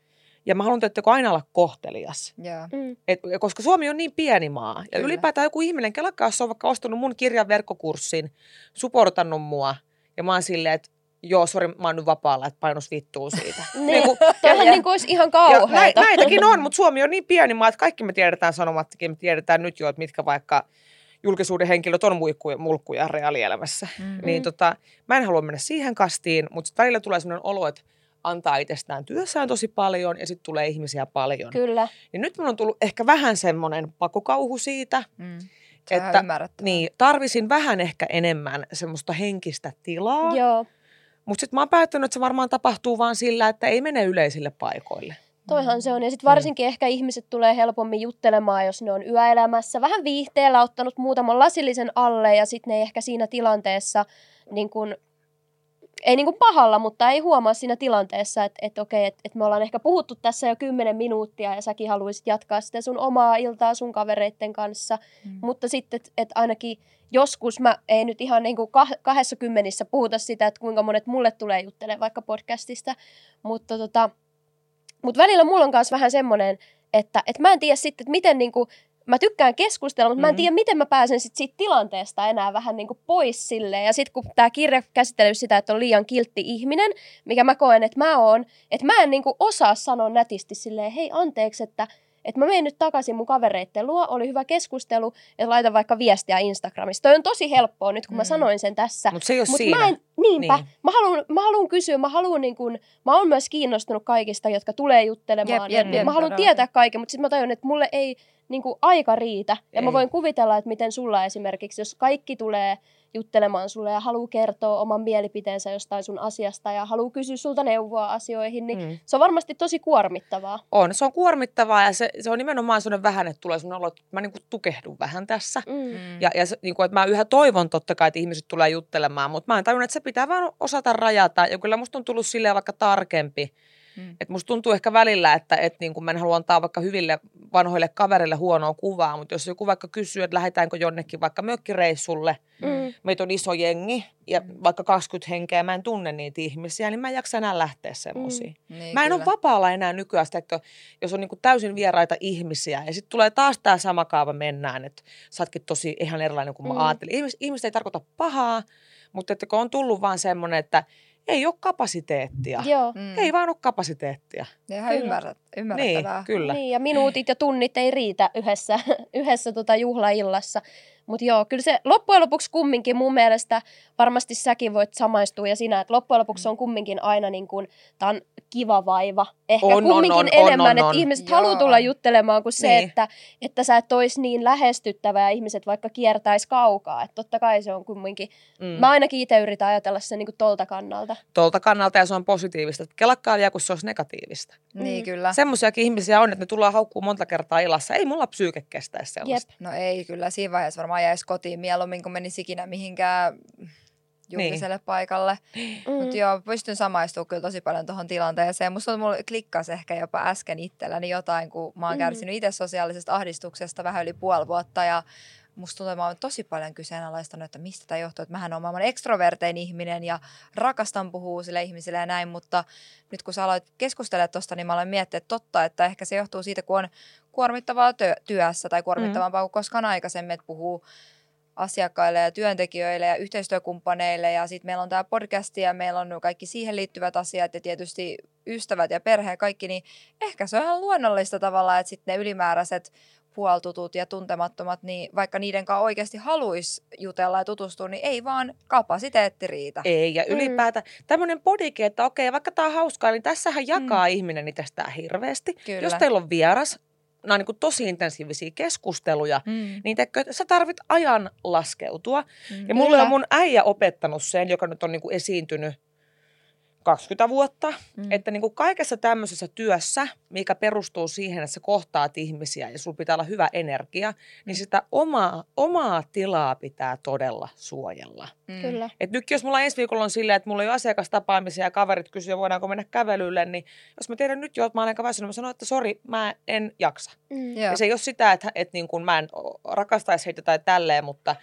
Ja mä haluan teettekö aina olla kohtelias. Joo. Mm. Et, koska Suomi on niin pieni maa. Ja Kyllä. ylipäätään joku ihminen, kelakkaa, jos on vaikka ostanut mun kirjan verkkokurssin, supportannut mua. Ja mä oon silleen, että joo, sori, mä oon nyt vapaalla, että painos vittuu siitä. Niin, kuin- Toihan ja- niin kuin olisi ihan ja näin, kauheata. näitäkin on, mutta Suomi on niin pieni maa, että kaikki me tiedetään sanomattakin, me tiedetään nyt jo, että mitkä vaikka julkisuuden henkilöt on muikkuja, mulkkuja reaalielämässä. Mm. Niin tota, mä en halua mennä siihen kastiin, mutta välillä tulee sellainen olo, että antaa itsestään työssään tosi paljon ja sitten tulee ihmisiä paljon. Kyllä. Ja nyt mun on tullut ehkä vähän semmoinen pakokauhu siitä, Mm. Että- niin tarvisin vähän ehkä enemmän semmoista henkistä tilaa. Joo. Mutta sitten mä oon päättänyt, että se varmaan tapahtuu vaan sillä, että ei mene yleisille paikoille. Toihan se on. Ja sitten varsinkin ehkä ihmiset tulee helpommin juttelemaan, jos ne on yöelämässä. Vähän viihteellä ottanut muutaman lasillisen alle ja sitten ne ei ehkä siinä tilanteessa, niin kun, ei niin kuin pahalla, mutta ei huomaa siinä tilanteessa, että, että okei, että, että me ollaan ehkä puhuttu tässä jo kymmenen minuuttia ja säkin haluaisit jatkaa sitä sun omaa iltaa sun kavereitten kanssa. Mm. Mutta sitten, että, että ainakin joskus mä ei nyt ihan niin kuin kah- kahdessa kymmenissä puhuta sitä, että kuinka monet mulle tulee juttelemaan vaikka podcastista, mutta tota, mut välillä mulla on myös vähän semmoinen, että, että mä en tiedä sitten, että miten niin kuin, mä tykkään keskustella, mutta mm. mä en Mhm. tiedä, miten mä pääsen sit siitä tilanteesta enää vähän niin kuin pois silleen. Ja sitten kun tämä kirja käsittelee sitä, että on liian kiltti ihminen, mikä mä koen, että mä oon, että mä en niin kuin osaa sanoa nätisti silleen, hei anteeksi, että että mä menen nyt takaisin mun kavereitten luo, oli hyvä keskustelu, ja laitan vaikka viestiä Instagramissa. Toi on tosi helppoa nyt, kun mä Mm. sanoin sen tässä. Mutta se ei ole Mutta siinä. mä en, niinpä, Niin. mä haluan mä haluan kysyä, mä haluan niin kun, mä oon myös kiinnostunut kaikista, jotka tulee juttelemaan. Jep, jep, jep, mä haluan tietää kaiken, mutta sitten mä tajun, että mulle ei niin kuin aika riitä. Ja Ei. mä voin kuvitella, että miten sulla esimerkiksi, jos kaikki tulee juttelemaan sulle ja haluaa kertoa oman mielipiteensä jostain sun asiasta ja haluaa kysyä sulta neuvoa asioihin, niin Mm. se on varmasti tosi kuormittavaa. On, se on kuormittavaa ja se, se on nimenomaan sellainen vähän, että tulee sellainen olo, että mä niin tukehdun vähän tässä. Mm. Ja, ja se, niin kuin, että mä yhä toivon totta kai, että ihmiset tulee juttelemaan, mutta mä en tajunnut, että se pitää vaan osata rajata. Ja kyllä musta on tullut silleen vaikka tarkempi. Mm. Että musta tuntuu ehkä välillä, että, että niin kuin mä en halua antaa vaikka hyville vanhoille kavereille huonoa kuvaa, mutta jos joku vaikka kysyy, että lähdetäänkö jonnekin vaikka mökkireissulle, Mm. meitä on iso jengi ja vaikka 20 henkeä, mä en tunne niitä ihmisiä, niin mä en jaksa enää lähteä semmoisiin. Niin, Mä en kyllä. ole vapaalla enää nykyään, sitä, että jos on niin täysin vieraita ihmisiä ja sitten tulee taas tämä sama kaava mennään, että sä ootkin tosi ihan erilainen kuin mä Mm. ajattelin. Ihmis, ihmiset ei tarkoita pahaa, mutta että kun on tullut vaan semmoinen, että ei ole kapasiteettia. Joo. Mm. Ei vaan ole kapasiteettia. Ihan ymmärrät, Niin, ymmärrettävää. kyllä. Niin, ja minuutit ja tunnit ei riitä yhdessä, yhdessä tota juhlaillassa. Mutta joo, kyllä se loppujen lopuksi kumminkin mun mielestä, varmasti säkin voit samaistua ja sinä, että loppujen lopuksi se on kumminkin aina niin kuin, tää on kiva vaiva. Ehkä On, on, kumminkin on, on, enemmän, on, että on. ihmiset Joo. haluaa tulla juttelemaan kuin se, Niin. että, että sä et ois niin lähestyttävä ja ihmiset vaikka kiertäis kaukaa. Että totta kai se on kumminkin, Mm. mä ainakin itse yritän ajatella sen niin kuin tolta kannalta. Tuolta kannalta ja se on positiivista. Että vielä, kun se olisi negatiivista. Niin Mm. kyllä. Semmoisiakin ihmisiä on, että ne tullaan haukkuu monta kertaa ilassa. Ei mulla psyyke kestäisi sellaista. No ei kyllä, siinä vaiheessa varmaan jäisi kotiin mieluummin, kun menisi ikinä mihinkään julkiselle niin. paikalle. Mm. Mutta joo, pystyn samaistumaan kyllä tosi paljon tuohon tilanteeseen. Musta mulla klikkasi ehkä jopa äsken itselläni jotain, kun mä oon Mhm. kärsinyt itse sosiaalisesta ahdistuksesta vähän yli puoli vuotta ja musta tuntuu, että mä oon tosi paljon kyseenalaistanut, että mistä tämä johtuu, että mähän oon maailman ekstrovertein ihminen ja rakastan puhua sille ihmisille ja näin, mutta nyt kun sä aloit keskustella tuosta, niin mä aloin miettiä, että totta, että ehkä se johtuu siitä, kun on kuormittavaa työ, työssä tai kuormittavampaa kuin koskaan aikaisemmin, että puhuu asiakkaille ja työntekijöille ja yhteistyökumppaneille ja sitten meillä on tämä podcast ja meillä on kaikki siihen liittyvät asiat ja tietysti ystävät ja perhe ja kaikki, niin ehkä se on ihan luonnollista tavallaan, että sitten ne ylimääräiset puoltutut ja tuntemattomat, niin vaikka niiden kanssa oikeasti haluaisi jutella ja tutustua, niin ei vaan kapasiteetti riitä. Ei, ja Mm. ylipäätään tämmöinen bodike, että okei, vaikka tämä on hauskaa, niin tässähän jakaa mm. ihminen itsestään hirveästi. Kyllä. Jos teillä on vieras, nämä on niin kuin tosi intensiivisiä keskusteluja, Mm. niin teikö, sä tarvit ajan laskeutua. Mm. Ja mulle Kyllä. on mun äijä opettanut sen, joka nyt on niin kuin esiintynyt 20 vuotta, Mm. mm. että niin kuin kaikessa tämmöisessä työssä, mikä perustuu siihen, että sä kohtaat ihmisiä ja sulla pitää olla hyvä energia, niin sitä omaa, omaa tilaa pitää todella suojella. Mm. Kyllä. Et nyt jos mulla ensi viikolla on silleen, että mulla on jo asiakastapaamisia ja kaverit kysyy, voidaanko mennä kävelylle, niin jos mä tiedän nyt jo, että mä olen aika väsynyt, mä sanon, että sori, mä en jaksa. Mm. Ja se ei ole sitä, että, että niin kuin mä en rakastaisi heitä tai tälleen, mutta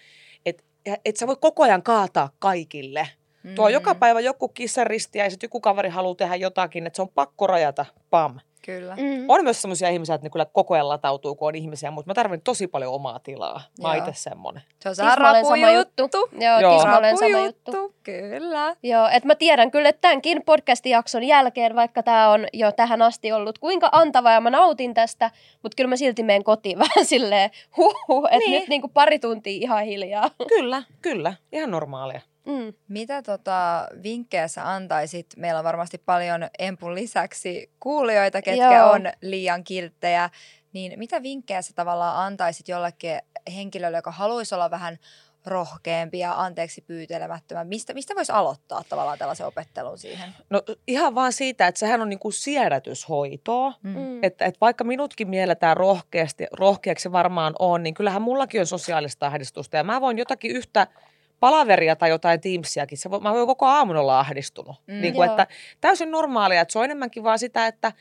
et, et sä voi koko ajan kaataa kaikille. Tuo on joka Mm. päivä joku kissaristi ja sitten joku kaveri haluaa tehdä jotakin, että se on pakko rajata, pam. Kyllä. Mm. On myös sellaisia ihmisiä, että ne kyllä koko ajan latautuu, kun on ihmisiä, mutta mä tarvitsen tosi paljon omaa tilaa. Mä itse semmonen. Se on Tismalleen sama juttu. rapujuttu. Joo, Joo. sama juttu. Rapujuttu, kyllä. Joo, että mä tiedän kyllä, että tämänkin podcastin jakson jälkeen, vaikka tämä on jo tähän asti ollut kuinka antava ja mä nautin tästä, mutta kyllä mä silti menen kotiin vähän silleen huhu, että Niin. nyt niinku pari tuntia ihan hiljaa. Kyllä, kyllä. Ihan normaalia. Mm. Mitä tota vinkkejä sä antaisit? Meillä on varmasti paljon Empun lisäksi kuulijoita, ketkä Joo. on liian kilttejä. Niin mitä vinkkejä sä tavallaan antaisit jollekin henkilölle, joka haluaisi olla vähän rohkeampi ja anteeksi pyytelemättömän? Mistä, mistä voisi aloittaa tavallaan tällaisen opettelun siihen? No ihan vaan siitä, että sehän on niinku siedätyshoitoa. Mm. Että et vaikka minutkin mielletään rohkeasti, rohkeaksi varmaan on, niin kyllähän mullakin on sosiaalista ahdistusta. Ja mä voin jotakin yhtä palaveria tai jotain Teamsiakin, se voi, mä voin koko aamun olla ahdistunut. Mm. Niin kuin, Joo. että täysin normaalia, että se on enemmänkin vaan sitä, että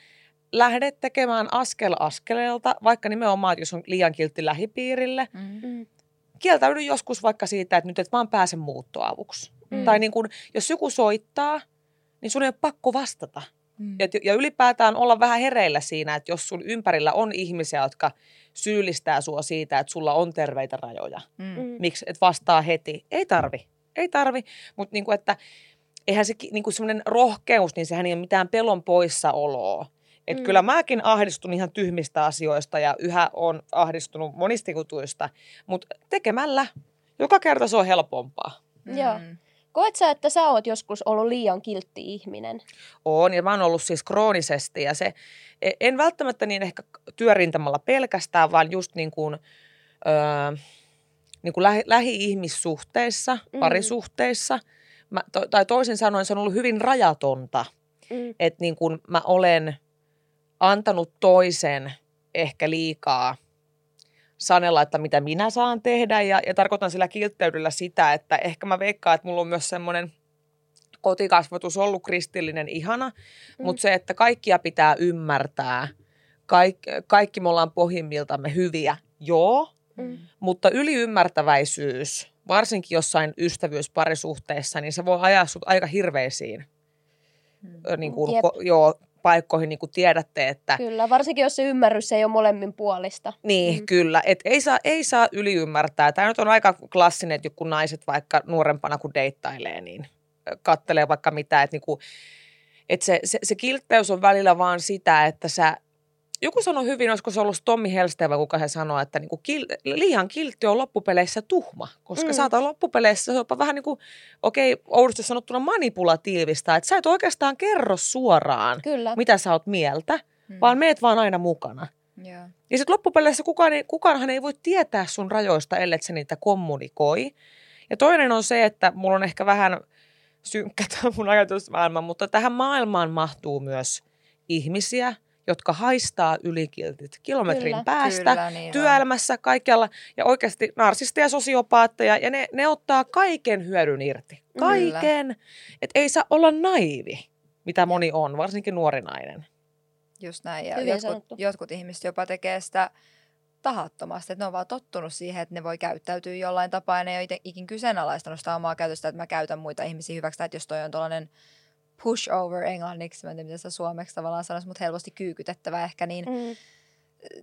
lähdet tekemään askel askeleelta, vaikka nimenomaan, että jos on liian kiltti lähipiirille, Mm. Mm. kieltäydy joskus vaikka siitä, että nyt et vaan pääse muuttoavuksi. Mm. Tai niin kuin, jos joku soittaa, niin sun ei ole pakko vastata. Mm. Ja, ja ylipäätään olla vähän hereillä siinä, että jos sun ympärillä on ihmisiä, jotka syyllistää sua siitä, että sulla on terveitä rajoja. Mm. Mm. Miksi et vastaa heti? Ei tarvi. Ei tarvi. Mutta niinku, että eihän se niinku semmoinen rohkeus, niin sehän ei ole mitään pelon poissaoloa. Et Mm. mm. kyllä mäkin ahdistun ihan tyhmistä asioista ja yhä on ahdistunut monista jutuista, mutta tekemällä joka kerta se on helpompaa. Joo. Koet sä, että sä oot joskus ollut liian kiltti ihminen? On, ja mä oon ollut siis kroonisesti, ja se, e- en välttämättä niin ehkä työrintamalla pelkästään, vaan just niin kuin, öö, niin kuin lähi, lähi-ihmissuhteissa, Mm. parisuhteissa, mä, to, tai toisin sanoen se on ollut hyvin rajatonta, Mm. että niin kuin mä olen antanut toisen ehkä liikaa sanella, että mitä minä saan tehdä, ja, ja tarkoitan sillä kiltteydellä sitä, että ehkä mä veikkaan, että mulla on myös semmoinen kotikasvatus ollut kristillinen ihana, mm. mutta se, että kaikkia pitää ymmärtää, Kaik, kaikki me ollaan pohjimmiltamme hyviä, joo, Mm. mutta yliymmärtäväisyys, varsinkin jossain ystävyysparisuhteessa, niin se voi ajaa sut aika hirveisiin Mm. niin kuin, ko, joo, paikkoihin, niin kuin tiedätte, että Kyllä, varsinkin jos se ymmärrys ei ole molemmin puolista. Niin, Mm. kyllä. Et ei, saa, ei saa yliymmärtää. Tämä nyt on aika klassinen, että joku naiset vaikka nuorempana kun deittailee, niin kattelee vaikka mitä. Että niinku, et se, se, se kiltteys on välillä vaan sitä, että sä, joku sanoi hyvin, olisiko se ollut Tommi Helste vai kuka he sanoi, että niinku kil, liian kiltti on loppupeleissä tuhma, koska Mm. saattaa loppupeleissä jopa vähän niin kuin, okei, okay, oudosti sanottuna manipulatiivista, että sä et oikeastaan kerro suoraan, Kyllä. mitä sä oot mieltä, Mm. vaan meet vaan aina mukana. Joo. Ja sitten loppupeleissä kukaan kukaanhan ei voi tietää sun rajoista, ellei se niitä kommunikoi. Ja toinen on se, että mulla on ehkä vähän synkkä tämä mun ajatusmaailma, mutta tähän maailmaan mahtuu myös ihmisiä, jotka haistaa ylikiltit kilometrin Kyllä. päästä. Kyllä, niin on. työelämässä, kaikkialla ja oikeasti narsisteja, sosiopaatteja ja ne, ne ottaa kaiken hyödyn irti. Kaiken. Että ei saa olla naivi, mitä moni on, varsinkin nuori nainen. Just näin. Ja Hyvin jotkut, sanottu. jotkut ihmiset jopa tekee sitä tahattomasti, että ne on vaan tottunut siihen, että ne voi käyttäytyä jollain tapaa ja ne ei ole ikin kyseenalaistanut sitä omaa käytöstä, että mä käytän muita ihmisiä hyväksi, tai että jos toi on tuollainen pushover englanniksi, mä en tiedä, miten se suomeksi tavallaan sanoisi, mutta helposti kyykytettävä ehkä, niin Mm.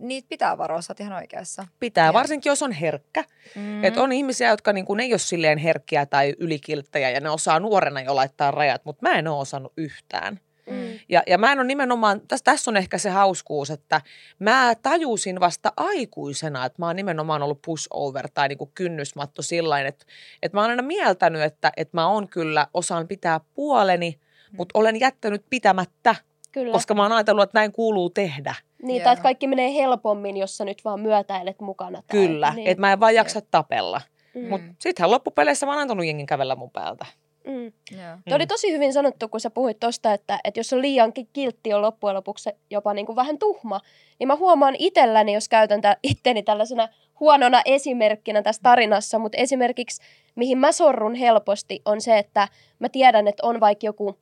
niitä pitää varoa, sä oot ihan oikeassa. Pitää, Joo. varsinkin jos on herkkä. Mm. Et on ihmisiä, jotka niin kuin, ei ole silleen herkkiä tai ylikilttejä ja ne osaa nuorena jo laittaa rajat, mutta mä en ole osannut yhtään. Mm. Ja, ja mä en ole nimenomaan, tässä, tässä on ehkä se hauskuus, että mä tajusin vasta aikuisena, että mä oon nimenomaan ollut pushover tai niin kuin kynnysmatto sillain, että, että mä oon aina mieltänyt, että, että mä oon kyllä, osaan pitää puoleni, mutta olen jättänyt pitämättä, Kyllä. koska mä oon ajatellut, että näin kuuluu tehdä. Niin, tai että kaikki menee helpommin, jos sä nyt vaan myötäilet mukana. Tai, Kyllä, Niin. että mä en vaan jaksa tapella. Mm. Mutta sittenhän loppupeleissä mä oon antanut jengin kävellä mun päältä. Mm. Joo. Tuo oli tosi hyvin sanottu, kun sä puhuit tosta, että, että jos on liian ki- kiltti on loppujen lopuksi jopa niin kuin vähän tuhma, niin mä huomaan itselläni, jos käytän tä- itteni tällaisena huonona esimerkkinä tässä tarinassa, mutta esimerkiksi mihin mä sorrun helposti on se, että mä tiedän, että on vaikka joku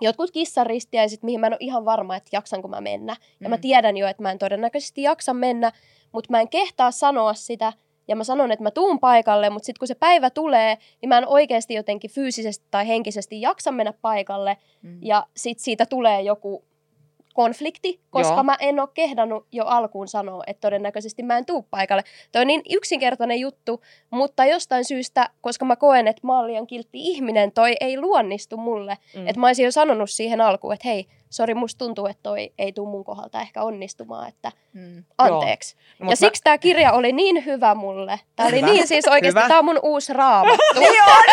jotkut kissaristiäiset, mihin mä en ole ihan varma, että jaksanko mä mennä. Ja mä Mm. tiedän jo, että mä en todennäköisesti jaksa mennä, mutta mä en kehtaa sanoa sitä, ja mä sanon, että mä tuun paikalle, mutta sitten kun se päivä tulee, niin mä en oikeasti jotenkin fyysisesti tai henkisesti jaksa mennä paikalle, Mm. ja sitten siitä tulee joku konflikti, koska Joo. mä en ole kehdannut jo alkuun sanoa, että todennäköisesti mä en tuu paikalle. Toi on niin yksinkertainen juttu, mutta jostain syystä, koska mä koen, että mä oon liian kiltti ihminen, toi ei luonnistu mulle. Mm. Että mä olisin jo sanonut siihen alkuun, että hei, sori, musta tuntuu, että toi ei tuu mun kohdalta ehkä onnistumaan, että Mm. anteeksi. No, ja mut mä- siksi tämä kirja oli niin hyvä mulle. Tämä oli niin siis oikeasti, tämä on mun uusi raamattu. Niin on,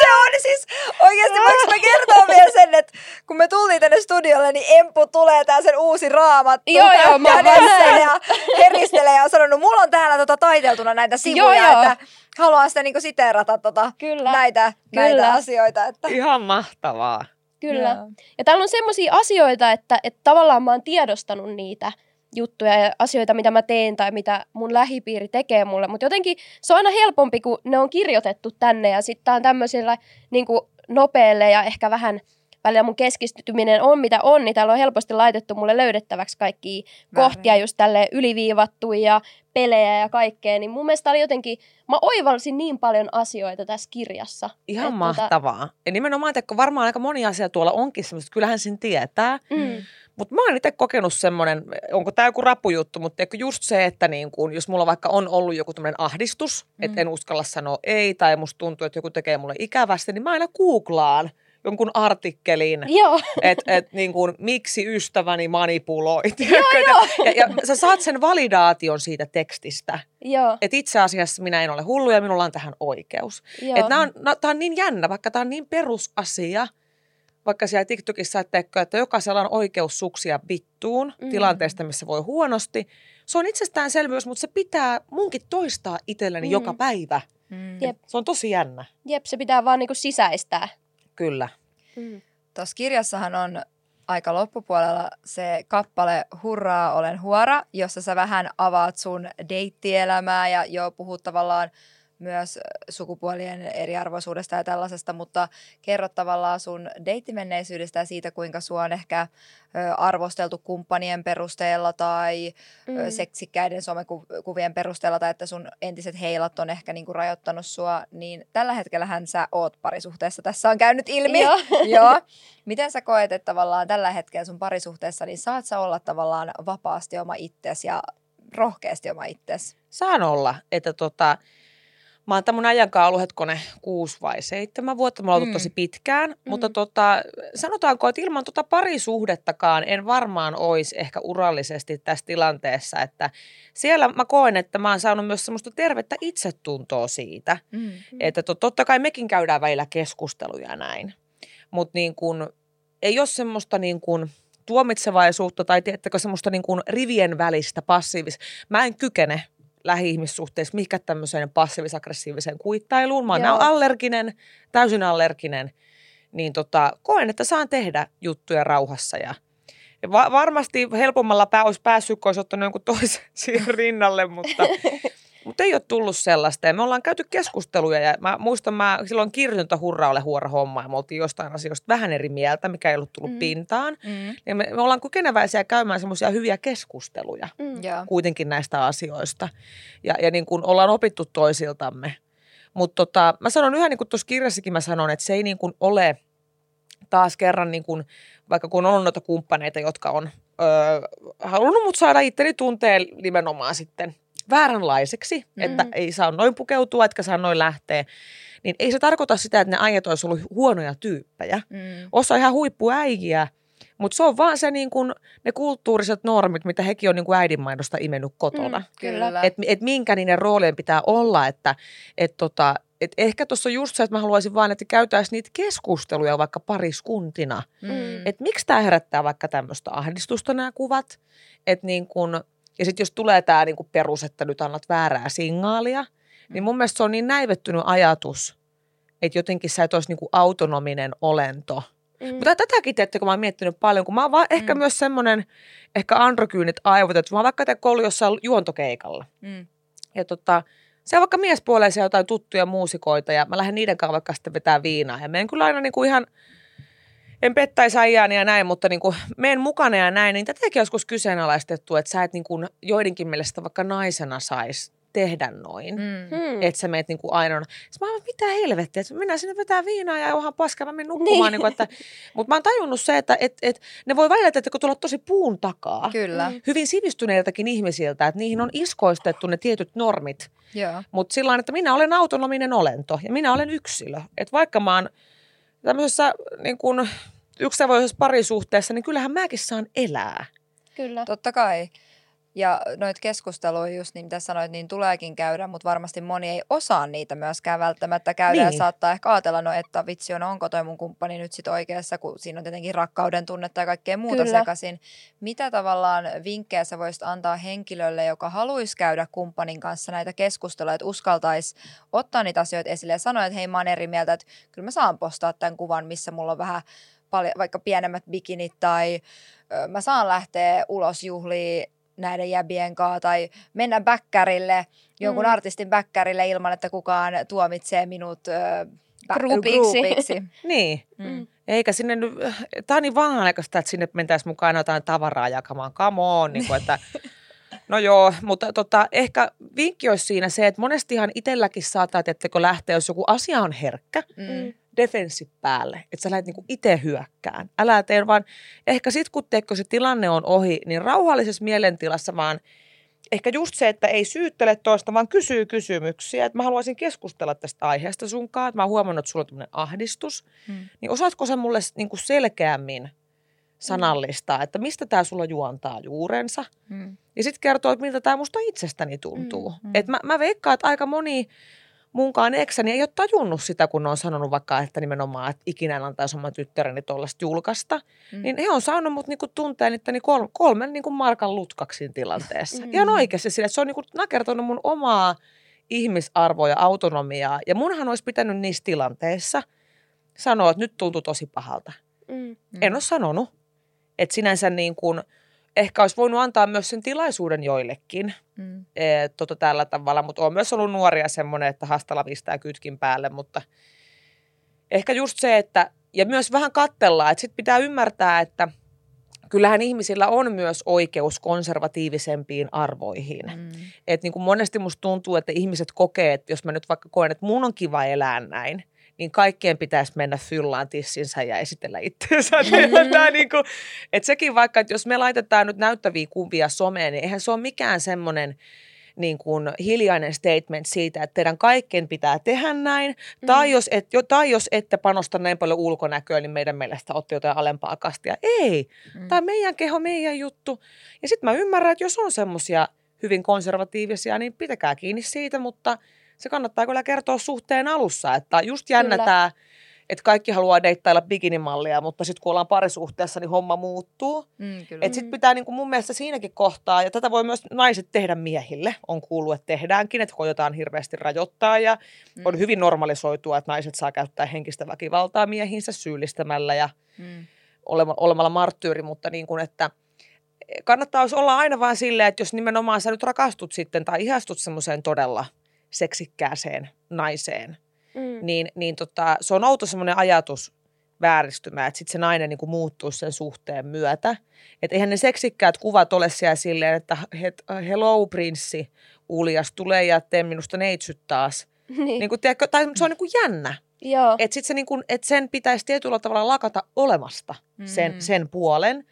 se on siis oikeasti, voinko mä kertoa vielä sen, että kun me tultiin tänne studiolle, niin Empu tulee tää sen uusi raamattu Joo, joo, mä näin. ja heristelee ja on sanonut, mulla on täällä tota taiteltuna näitä sivuja, Joo, joo. että haluan sitä niinku siteerata tota, Kyllä. näitä, Kyllä. näitä asioita. Että. Ihan mahtavaa. Kyllä. Joo. Ja täällä on semmoisia asioita, että, että tavallaan mä oon tiedostanut niitä juttuja ja asioita, mitä mä teen tai mitä mun lähipiiri tekee mulle. Mutta jotenkin se on aina helpompi, kun ne on kirjoitettu tänne ja sitten tää on tämmöisellä niin nopealle ja ehkä vähän välillä mun keskittyminen on mitä on, niin täällä on helposti laitettu mulle löydettäväksi kaikki kohtia just tälle yliviivattu ja pelejä ja kaikkea, niin mun mielestä oli jotenkin, mä oivalsin niin paljon asioita tässä kirjassa. Ihan Et mahtavaa. Ja nimenomaan, että kun varmaan aika moni asia tuolla onkin semmoista, että kyllähän sen tietää. Mm. Mutta mä oon itse kokenut semmoinen, onko tämä joku rapujuttu, mutta just se, että niin kun, jos mulla vaikka on ollut joku tämmöinen ahdistus, mm. että en uskalla sanoa ei tai musta tuntuu, että joku tekee mulle ikävästi, niin mä aina googlaan jonkun artikkelin, että et, niin kun, miksi ystäväni manipuloi. Joo, joo. Ja, ja sä saat sen validaation siitä tekstistä, joo, että itse asiassa minä en ole hullu ja minulla on tähän oikeus. Että on, no, tämä on niin jännä, vaikka tämä on niin perusasia, vaikka siellä TikTokissa, että, että jokaisella on oikeus suksia vittuun Mm. tilanteesta, missä voi huonosti. Se on itsestäänselvyys, mutta se pitää munkin toistaa itselleni Mm. mm. joka päivä. Mm. Jep. Se on tosi jännä, Jep, se pitää vaan niinku sisäistää. Kyllä. Mm. Tuossa kirjassahan on aika loppupuolella se kappale Hurraa, olen huora, jossa sä vähän avaat sun deittielämää ja jo puhut tavallaan myös sukupuolien eriarvoisuudesta ja tällaisesta, mutta kerrot tavallaan sun deittimenneisyydestä ja siitä, kuinka sua on ehkä arvosteltu kumppanien perusteella tai. Mm. seksikkäiden somekuvien perusteella tai että sun entiset heilat on ehkä niinku rajoittanut sua, niin tällä hetkellähän sä oot parisuhteessa. Tässä on käynyt ilmi. Joo. Joo. Miten sä koet, että tavallaan tällä hetkellä sun parisuhteessa, niin saat sä olla tavallaan vapaasti oma itsesi ja rohkeasti oma itsesi? Saan olla, että tota, mä oon tämän mun kanssa ollut hetkone kuusi vai seitsemän vuotta, me ollaan oltu Mm. tosi pitkään, mm. mutta tota, sanotaanko, että ilman tota parisuhdettakaan en varmaan olisi ehkä urallisesti tässä tilanteessa, että siellä mä koen, että mä oon saanut myös semmoista tervettä itsetuntoa siitä, Mm. että to, totta kai mekin käydään välillä keskusteluja ja näin, mutta niin kun, ei ole semmoista niin kun tuomitsevaisuutta tai tiedättekö semmoista niin kun rivien välistä passiivista. Mä en kykene lähi-ihmissuhteessa mikä tämmöiseen passiivis-aggressiiviseen kuittailuun. Mä oon Joo. allerginen, täysin allerginen, niin tota, koen, että saan tehdä juttuja rauhassa ja ja va- varmasti helpommalla pää olisi päässyt, kun olisi ottanut jonkun toisen siihen rinnalle, mutta, mutta ei ole tullut sellaista. Ja me ollaan käyty keskusteluja ja mä muistan, mä silloin kirjoitin hurra ole huora homma ja me oltiin jostain asioista vähän eri mieltä, mikä ei ollut tullut Mm. pintaan. Mm. Ja me, me ollaan kykeneväisiä käymään semmoisia hyviä keskusteluja Mm. Kuitenkin näistä asioista. Ja, ja niin kuin ollaan opittu toisiltamme. Mutta tota, mä sanon yhä, niin kuin tuossa kirjassakin mä sanon, että se ei niin kuin ole taas kerran, niin kuin, vaikka kun on noita kumppaneita, jotka on öö, halunnut mut saada itteni tunteen nimenomaan sitten vääränlaiseksi, mm. että Mhm. ei saa noin pukeutua, etkä saa noin lähteä, niin ei se tarkoita sitä, että ne äijät olisi ollut huonoja tyyppejä. Mm. Osa ihan huippuäijiä, mutta se on vaan se niin kuin, ne kulttuuriset normit, mitä hekin on niin kuin äidinmaidosta imennyt kotona. Mm. Kyllä. Kyllä. Että et minkä niiden roolien pitää olla, että et tota, et ehkä tuossa on just se, että mä haluaisin vaan, että käytäisiin niitä keskusteluja vaikka pariskuntina. Mm. Että miksi tämä herättää vaikka tämmöistä ahdistusta nämä kuvat. Että niin kun, ja sitten jos tulee tämä niin perus, että nyt annat väärää signaalia, niin mun mielestä se on niin näivettynyt ajatus, että jotenkin sä et olisi niin kuin autonominen olento. Mm. Mutta tätäkin, teettekö mä oon miettinyt paljon, kun mä oon vaan ehkä Mm. myös semmoinen, ehkä androkyynit aivot, että mä oon vaikka ollut jossain juontokeikalla. Mm. Ja tota, se on vaikka miespuoleisia jotain tuttuja muusikoita ja mä lähden niiden kanssa vaikka sitten vetää viinaa. Ja menen kyllä aina niin kuin ihan, en pettäisi äijääni ja näin, mutta niin kuin menen mukana ja näin, niin tätäkin joskus kyseenalaistettu, että sä et niin kuin joidenkin mielestä vaikka naisena saisi tehdä noin. Mm. Hmm. Että sä meet niinku aina. Sitten mä oon, mitä helvettiä, että mennään sinne vetää viinaa ja onhan paska, mä menen nukkumaan. Niin. Niin. Että, mutta mä oon tajunnut se, että et, et, ne voi välillä että tulla tosi puun takaa. Kyllä, Mm. Hyvin sivistyneiltäkin ihmisiltä, että niihin on iskoistettu ne tietyt normit. joo. Mutta sillä että minä olen autonominen olento ja minä olen yksilö. Että vaikka mä oon tämmöisessä niin kun, yksisävoisessa parisuhteessa, niin kyllähän mäkin saan elää. Kyllä. Totta kai. Ja noita keskusteluja just niin, mitä sanoit, niin tuleekin käydä, mutta varmasti moni ei osaa niitä myöskään välttämättä käydä. Niin. Ja saattaa ehkä ajatella, no että vitsi on, onko toi mun kumppani nyt sit oikeassa, kun siinä on tietenkin rakkauden tunnetta ja kaikkea muuta Kyllä. sekaisin. Mitä tavallaan vinkkejä sä voisit antaa henkilölle, joka haluaisi käydä kumppanin kanssa näitä keskusteluja, että uskaltaisi ottaa niitä asioita esille ja sanoa, että hei mä oon eri mieltä, että kyllä mä saan postaa tämän kuvan, missä mulla on vähän paljon, vaikka pienemmät bikinit tai ö, mä saan lähteä ulos juhliin näiden jäbien kanssa tai mennä bäkkärille, jonkun Mm. mm. artistin bäkkärille ilman, että kukaan tuomitsee minut ö, bä- Groupiksi. groupiksi. Niin. Mm. Mm. Eikä sinne nyt, tämä on niin vanhanaikaista, että sinne mentäisiin mukaan jotain tavaraa jakamaan. Come on, niin kuin, että No joo, mutta tota, ehkä vinkki olisi siinä se, että monestihan itselläkin saattaa, että kun lähtee, jos joku asia on herkkä, Mm. Defenssi päälle, että sä lähdet niinku itse hyökkään. Älä tee vaan, ehkä sit kun teekö se tilanne on ohi, niin rauhallisessa mielentilassa vaan ehkä just se, että ei syyttele toista, vaan kysyy kysymyksiä. Että mä haluaisin keskustella tästä aiheesta sunkaan, että mä oon huomannut, että sulla on tämmöinen ahdistus. Mm. Niin osaatko sä mulle niinku selkeämmin sanallistaa, että mistä tämä sulla juontaa juurensa? Mm. Ja sitten kertoo, että miltä tämä musta itsestäni tuntuu. Mm, mm. Et mä, mä veikkaan, että aika moni munkaan eksäni ei ole tajunnut sitä, kun on sanonut vaikka, että nimenomaan, että ikinä en antaisi oman tyttäreni tuollaista julkaista. Mm. Niin he on saanut mut niinku tunteen itteni kolme, kolmen niinku markan lutkaksin tilanteessa. Mm. Ihan oikeasti sille, että se on niinku nakertanut mun omaa ihmisarvoa ja autonomiaa. Ja munhan olisi pitänyt niissä tilanteissa sanoa, että nyt tuntuu tosi pahalta. Mm. En ole sanonut. Että sinänsä niin kuin, ehkä olisi voinut antaa myös sen tilaisuuden joillekin Mm. e, tota, tällä tavalla, mutta on myös ollut nuoria semmoinen, että hastalla pistää kytkin päälle, mutta ehkä just se, että ja myös vähän kattellaan, että sitten pitää ymmärtää, että kyllähän ihmisillä on myös oikeus konservatiivisempiin arvoihin. Mm. Et niin kuin monesti musta tuntuu, että ihmiset kokee, että jos mä nyt vaikka koen, että mun on kiva elää näin, niin kaikkien pitäisi mennä fyllaan tissinsä ja esitellä itseensä. Mm. Tää niin kuin, että sekin vaikka, että jos me laitetaan nyt näyttäviä kuvia someen, niin eihän se ole mikään semmoinen niin kuin hiljainen statement siitä, että teidän kaikkien pitää tehdä näin, mm. tai, jos et, jo, tai jos ette panosta näin paljon ulkonäköä, niin meidän mielestä olette jotain alempaa kastia. Ei, Mm. tämä on meidän keho, meidän juttu. Ja sitten mä ymmärrän, että jos on semmoisia hyvin konservatiivisia, niin pitäkää kiinni siitä, mutta se kannattaa kyllä kertoa suhteen alussa, että just jännä Kyllä. tämä, että kaikki haluaa deittailla bikinimallia, mutta sitten kun ollaan parisuhteessa, niin homma muuttuu. Mm. Että sitten pitää niin kuin mun mielestä siinäkin kohtaa, ja tätä voi myös naiset tehdä miehille, on kuullut, että tehdäänkin, että koetaan hirveästi rajoittaa, ja Mm. on hyvin normalisoitua, että naiset saa käyttää henkistä väkivaltaa miehinsä syyllistämällä ja Mm. olema- olemalla marttyyri, mutta niin kuin, että kannattaa olla aina vaan silleen, että jos nimenomaan sä nyt rakastut sitten tai ihastut semmoiseen todella seksikkääseen naiseen, Mm. niin, niin tota, se on outo semmoinen ajatus vääristymä, että sitten se nainen niin kuin muuttuu sen suhteen myötä. Että eihän ne seksikkäät kuvat ole siellä silleen, että het, hello prinssi, uljas, tulee ja tee minusta neitsyt taas. Niin. Niin kuin, tiedätkö, tai se on niin kuin jännä. Joo. Että sit se niin kuin, että sen pitäisi tietyllä tavalla lakata olemasta sen, Mm. sen puolen,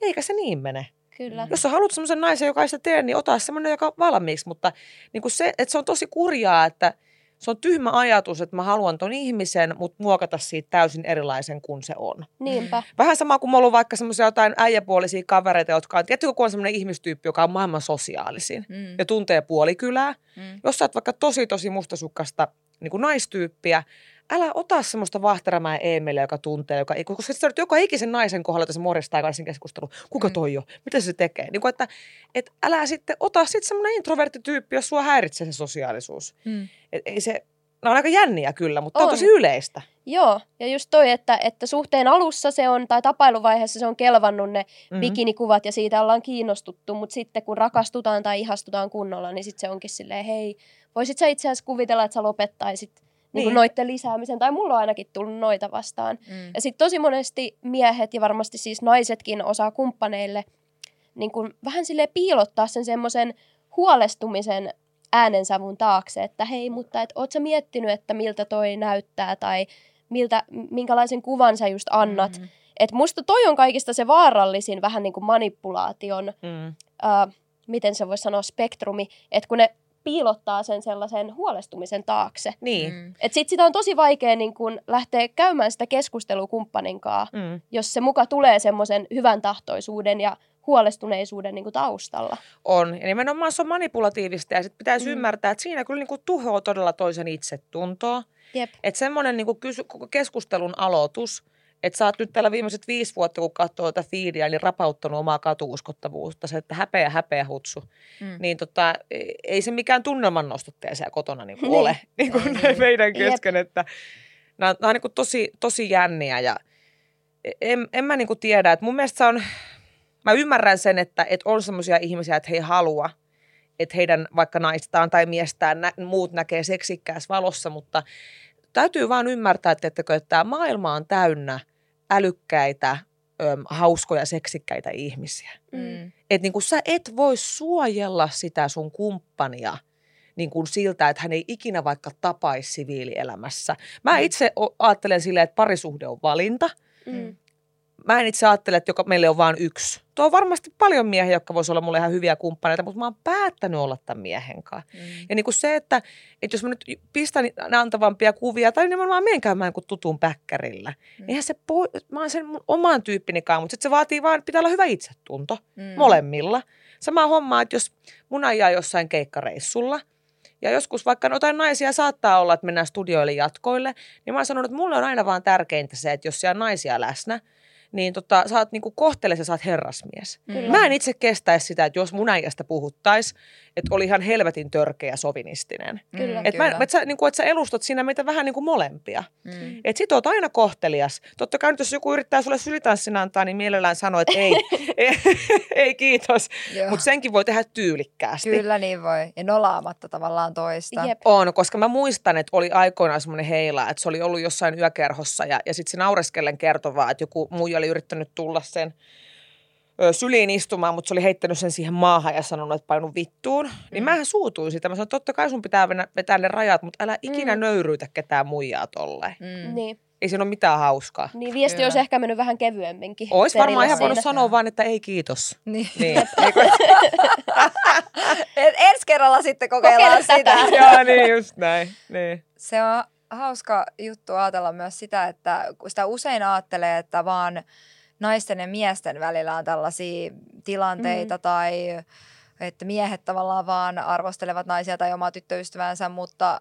eikä se niin mene. Kyllä. Jos sä haluat semmoisen naisen, joka ei sitä tee, niin ota semmoinen, joka on valmiiksi. Mutta niin kuin se, että se on tosi kurjaa, että se on tyhmä ajatus, että mä haluan ton ihmisen, mutta muokata siitä täysin erilaisen kuin se on. Niinpä. Vähän sama kuin mulla on vaikka semmoisia jotain äijäpuolisia kavereita, jotka on, tiedätkö, kun on semmoinen ihmistyyppi, joka on maailman sosiaalisin Mm. ja tuntee puolikylää. Mm. Jos sä oot vaikka tosi tosi mustasukkasta niin kuin naistyyppiä, älä ota semmoista Vahteramäen Eemeliä, joka tuntee, joka, koska sä olet joka ikisen naisen kohdalla, että se morjastaa aikaisin keskustelu. Kuka Mm. toi jo? Mitä se tekee? Niin kuin, että, että älä sitten ota sitten semmoinen introverttityyppi, jos sua häiritsee se sosiaalisuus. Mm. Et ei se, ne on aika jänniä kyllä, mutta on. On. on tosi yleistä. Joo, ja just toi, että, että suhteen alussa se on, tai tapailuvaiheessa se on kelvannut ne Mhm. bikinikuvat ja siitä ollaan kiinnostuttu, mutta sitten kun rakastutaan tai ihastutaan kunnolla, niin sitten se onkin silleen, hei, voisit sä itse asiassa kuvitella, että sä lopettaisit niin. Niin. noitten lisäämisen, tai mulla on ainakin tullut noita vastaan. Mm. Ja sitten tosi monesti miehet ja varmasti siis naisetkin osaa kumppaneille niin kun vähän sille piilottaa sen semmoisen huolestumisen äänensävun taakse, että hei, mutta et, oot sä miettinyt, että miltä toi näyttää tai miltä, minkälaisen kuvan sä just annat. Mm. Et musta toi on kaikista se vaarallisin vähän niin kuin manipulaation, Mm. äh, miten se voisi sanoa, spektrumi, että kun ne piilottaa sen sellaisen huolestumisen taakse. Niin. Mm. Et sit sitä on tosi vaikea niin kun lähteä käymään sitä keskustelua kumppanin kanssa, Mm. jos se muka tulee semmoisen hyvän tahtoisuuden ja huolestuneisuuden niin kuin taustalla. On. Ja nimenomaan se on manipulatiivista ja sitten pitäisi Mm. mm. ymmärtää, että siinä kyllä niinku tuhoaa todella toisen itsetuntoa. Jep. Että semmoinen niinku kysy- koko keskustelun aloitus, että sä oot nyt täällä viimeiset viisi vuotta, kun katsoo tätä feedia, niin rapauttanut omaa katuuskottavuutta, se, että häpeä, häpeä, hutsu. Mm. Niin tota, ei- se mikään tunnelman nostottaja siellä kotona niinku Niin. ole niin kuin Ei. meidän Jep. kesken. Että nämä, nämä on niinku tosi, tosi jänniä ja en, en mä niinku tiedä, että mun mielestä se on, mä ymmärrän sen, että, että on semmoisia ihmisiä, että he ei halua, että heidän vaikka naistaan tai miestään nä, muut näkee seksikkäässä valossa, mutta täytyy vaan ymmärtää, että, että tämä maailma on täynnä älykkäitä, öm, hauskoja, seksikkäitä ihmisiä. Mm. Että niin sä et voi suojella sitä sun kumppania niin kuin siltä, että hän ei ikinä vaikka tapaisi siviilielämässä. Mä Mm. itse ajattelen silleen, että parisuhde on valinta. Mm. Mä en itse ajattele, että joka meille on vain yksi. Tuo on varmasti paljon miehiä, jotka voisivat olla mulle ihan hyviä kumppaneita, mutta mä oon päättänyt olla tämän miehen kanssa. Mm. Ja niin kuin se, että, että jos mä nyt pistän antavampia kuvia tai nimenomaan menen käymään kuin tutun päkkärillä, Mm. eihän se, po- mä oon sen mun oman tyyppinikaan, mutta sitten se vaatii vaan, pitää olla hyvä itsetunto Mm. molemmilla. Sama homma, että jos mun ajaa jossain keikkareissulla ja joskus vaikka jotain naisia saattaa olla, että mennään studioille jatkoille, niin mä oon sanonut, että mulle on aina vaan tärkeintä se, että jos siellä on naisia läsnä, niin tota, sä oot niinku kohtele ja sä oot herrasmies. Kyllä. Mä en itse kestäisi sitä, että jos mun äijästä puhuttais, että oli ihan helvetin törkeä sovinistinen. Kyllä. Mm, Että mä, et sä, niinku, et sä elustat siinä meitä vähän niin kuin molempia. Mm. Että sit oot aina kohtelias. Totta kai nyt jos joku yrittää sulle sylitanssin antaa, niin mielellään sanoo, että ei, ei, ei kiitos. Mutta senkin voi tehdä tyylikkäästi. Kyllä niin voi. Ja nolaamatta tavallaan toista. Jep. On, koska mä muistan, että oli aikoinaan semmoinen heila, että se oli ollut jossain yökerhossa ja, ja sitten se naureskellen kertoi vaan, että joku muu oli yrittänyt tulla sen ö, syliin istumaan, mutta se oli heittänyt sen siihen maahan ja sanonut, että painu vittuun. Niin Mm. mähän suutuin sitä. Mä sanoin, että totta kai sun pitää venä- vetää ne rajat, mutta älä ikinä Mm. nöyryytä ketään muijaa tolleen. Mm. Niin. Ei siinä ole mitään hauskaa. niin viesti Kyllä. olisi ehkä mennyt vähän kevyemminkin. Ois varmaan ihan voinut sanoa vaan, että ei kiitos. Niin. Niin. Ensi kerralla sitten kokeillaan Kokeile tätä. sitä. Joo, niin just näin. Niin. Se on hauska juttu ajatella myös sitä, että kun sitä usein ajattelee, että vaan naisten ja miesten välillä on tällaisia tilanteita mm. tai että miehet tavallaan vaan arvostelevat naisia tai omaa tyttöystävänsä, mutta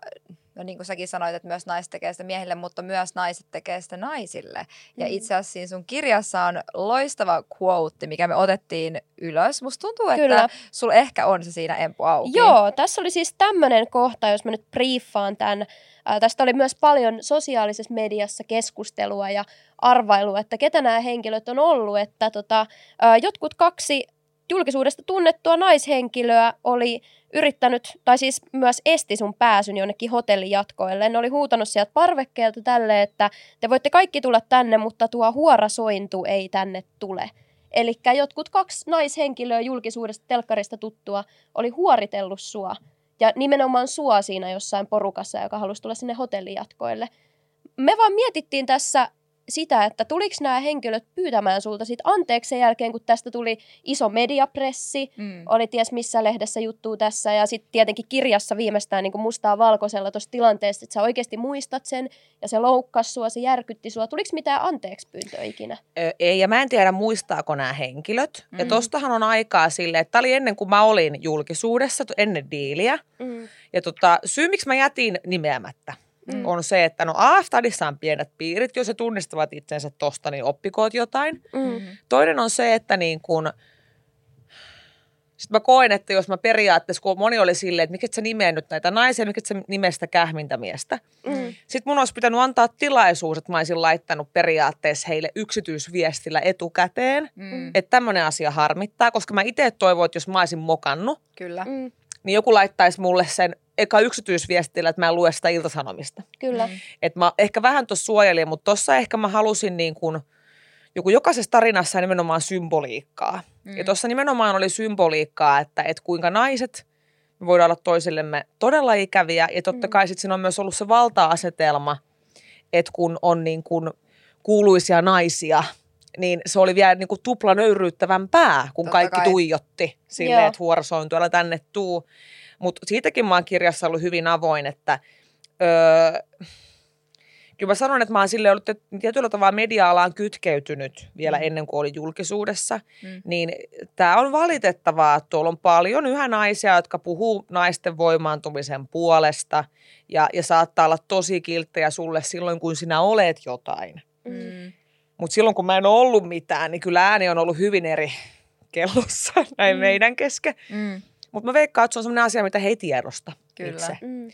no niin kuin säkin sanoit, että myös naiset tekee sitä miehille, mutta myös naiset tekee sitä naisille. Ja Mm. itse asiassa siinä sun kirjassa on loistava quote, mikä me otettiin ylös. Musta tuntuu, että Kyllä. sulla ehkä on se siinä empu auki. Joo, tässä oli siis tämmöinen kohta, jos mä nyt briefaan tämän. Ää, tästä oli myös paljon sosiaalisessa mediassa keskustelua ja arvailua, että ketä nämä henkilöt on ollut. Että tota, ää, jotkut kaksi julkisuudesta tunnettua naishenkilöä oli yrittänyt, tai siis myös esti sun pääsyn jonnekin hotelijatkoille. Ne oli huutanut sieltä parvekkeelta tälle, että te voitte kaikki tulla tänne, mutta tuo huorasointu ei tänne tule. Eli jotkut kaksi naishenkilöä julkisuudesta telkkarista tuttua oli huoritellut sua. Ja nimenomaan sua siinä jossain porukassa, joka halusi tulla sinne hotelijatkoille. Me vaan mietittiin tässä sitä, että tuliko nämä henkilöt pyytämään sulta sit anteeksi sen jälkeen, kun tästä tuli iso mediapressi, Mm. oli ties missä lehdessä juttuu tässä, ja sitten tietenkin kirjassa viimeistään niin kuin mustaa valkoisella tuossa tilanteessa, että sä oikeasti muistat sen, ja se loukkasi sua, se järkytti sua. Tuliko mitään anteeksi pyyntöä ikinä? Ö, Ei, ja mä en tiedä muistaako nämä henkilöt. Mm. Ja tostahan on aikaa sille, että tämä oli ennen kuin mä olin julkisuudessa, ennen diiliä. Mm. Ja tota, syy, miksi mä jätin nimeämättä, Mm. mm. on se, että no A-stadissa on pienet piirit, jos he tunnistavat itsensä tosta, niin oppikoot jotain. Mm. Mm. Toinen on se, että niin kun, sitten mä koen, että jos mä periaatteessa, kun moni oli silleen, että mikä sä nimeä nyt näitä naisia, mikä sä nimestä kähmintä miestä. Mm. Sitten mun olisi pitänyt antaa tilaisuus, että mä olisin laittanut periaatteessa heille yksityisviestillä etukäteen. Mm. Että tämmöinen asia harmittaa, koska mä itse toivon, että jos mä olisin mokannut, Kyllä. Mm. niin joku laittaisi mulle sen eka yksityisviestillä, että mä en lue sitä iltasanomista. Kyllä. Mm. Että mä ehkä vähän tuossa suojelin, mutta tuossa ehkä mä halusin niin kuin, joku jokaisessa tarinassa nimenomaan symboliikkaa. Mm. Ja tuossa nimenomaan oli symboliikkaa, että, että kuinka naiset me voidaan olla toisillemme todella ikäviä. Ja totta Mm. kai sitten siinä on myös ollut se valta-asetelma, että kun on niin kuin kuuluisia naisia, niin se oli vielä niin kuin tupla nöyryyttävämpää, kun Totta kaikki kai. tuijotti silleen, että huorosointu, älä tänne tuu. Mutta siitäkin mä oon kirjassa ollut hyvin avoin, että öö, kyllä mä sanon, että mä oon silleen ollut tietyllä tavalla media-alaan kytkeytynyt vielä Mm. ennen kuin oli julkisuudessa, Mm. niin tämä on valitettavaa, että tuolla on paljon yhä naisia, jotka puhuu naisten voimaantumisen puolesta ja, ja saattaa olla tosi kilttejä sulle silloin, kun sinä olet jotain. Mm. Mutta silloin, kun mä en ollut mitään, niin kyllä ääni on ollut hyvin eri kellossa näin Mm. meidän kesken. Mm. Mutta mä veikkaan, että se on sellainen asia, mitä he ei tiedosta Kyllä. itse. Mm.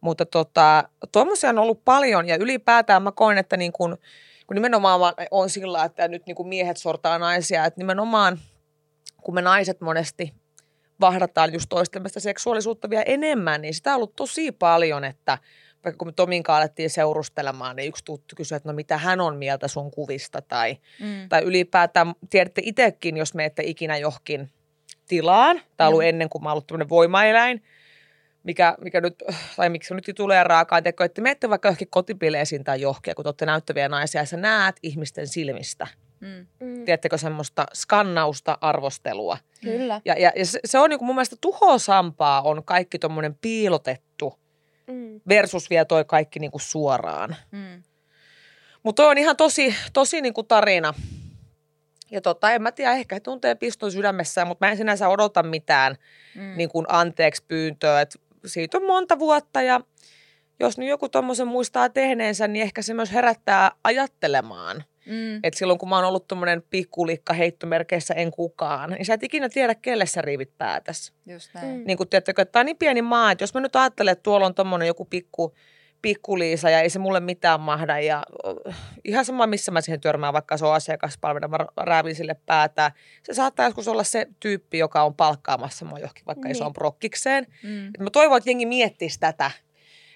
Mutta tota, tuommoisia on ollut paljon ja ylipäätään mä koen, että niin kun, kun nimenomaan on sillä, että nyt niin kun miehet sortaa naisia, että nimenomaan kun me naiset monesti vahdataan just toistemme seksuaalisuutta vielä enemmän, niin sitä on ollut tosi paljon, että vaikka kun me Tomin kanssa alettiin seurustelemaan, niin yksi tuttu kysyi, että no mitä hän on mieltä sun kuvista tai, Mm. tai ylipäätään tiedätte itsekin, jos menette ikinä johonkin tilaan, tai ollut Mm. ennen kuin mä ollut tämmöinen voimaeläin, mikä, mikä nyt, tai miksi nyt tulee raakaan teko, että menette vaikka johonkin kotipileisiin tai johonkin, kun te olette näyttäviä naisia, ja sä näet ihmisten silmistä. Mm. Mm. Tiedättekö semmoista skannausta, arvostelua. Kyllä. Ja, ja, ja se, se on niin kuin mun mielestä tuhosampaa on kaikki tuommoinen piilotettu Mm. versus vielä toi kaikki niin kuin suoraan. Mm. Mutta on ihan tosi, tosi niin kuin tarina. Ja tota, en mä tiedä, ehkä he tuntee piston sydämessään, mutta mä en sinänsä odota mitään Mm. niin kuin anteeksi pyyntöä. Et siitä on monta vuotta ja jos nyt joku tuommoisen muistaa tehneensä, niin ehkä se myös herättää ajattelemaan. Mm. Et silloin kun mä oon ollut tuommoinen pikkulikka heittomerkeissä en kukaan, niin sä et ikinä tiedä, kelle sä riivit päätäs. Just näin. Mm. Niin kuin tiedättekö, että tämä on niin pieni maa, että jos mä nyt ajattelen, että tuolla on tuommoinen joku pikku, pikkuliisa ja ei se mulle mitään mahda ja oh, ihan sama missä mä siihen törmään, vaikka se on asiakaspalvelu, mä räävin sille päätä. Se saattaa joskus olla se tyyppi, joka on palkkaamassa mua johonkin vaikka Niin. isoon prokkikseen. Mm. Et mä toivon, että jengi miettisi tätä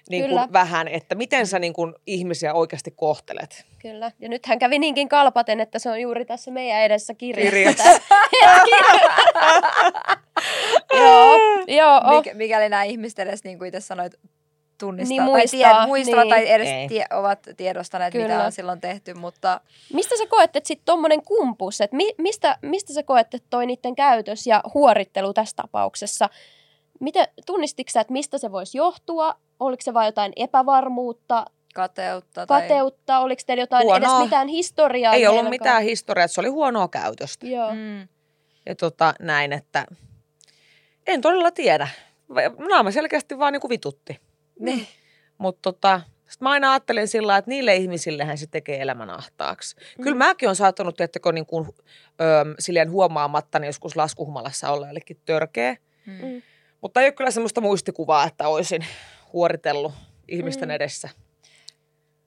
niin Kyllä. kuin vähän, että miten sä niin kuin ihmisiä oikeasti kohtelet. Kyllä. Ja nythän kävi niinkin kalpaten, että se on juuri tässä meidän edessä kirjassa. Kirjassa. joo, joo. Mik, mikäli nämä ihmiset edes, niin kuin itse sanoit, tunnistaa Niin tai muistaa, tie, muistavat niin. tai edes Ei. tie, ovat tiedostaneet, Kyllä. mitä on silloin tehty, mutta Mistä sä koet, että sitten tommonen kumpus, että mi, mistä, mistä sä koet, että toi niiden käytös ja huorittelu tässä tapauksessa, miten, tunnistitko sä, että mistä se voisi johtua? Oliko se vain jotain epävarmuutta, kateutta tai... kateutta, oliko teillä jotain Huonoa. edes mitään historiaa? Ei ollut mitään kanssa? historiaa, että se oli huonoa käytöstä. Joo. Mm. Ja tota, näin, että en todella tiedä. Naama selkeästi vaan niin kuin vitutti. Niin. Mutta tota, sit mä aina ajattelen sillä lailla, että niille ihmisillehän se tekee elämän ahtaaksi. Mm. Kyllä mäkin on saattanut, tiettäkö, niin kuin, ö, silleen huomaamatta niin joskus laskuhumalassa olla jollekin törkeä. Mm. Mm. Mutta ei ole kyllä semmoista muistikuvaa, että olisin huoritellut ihmisten Mm. edessä.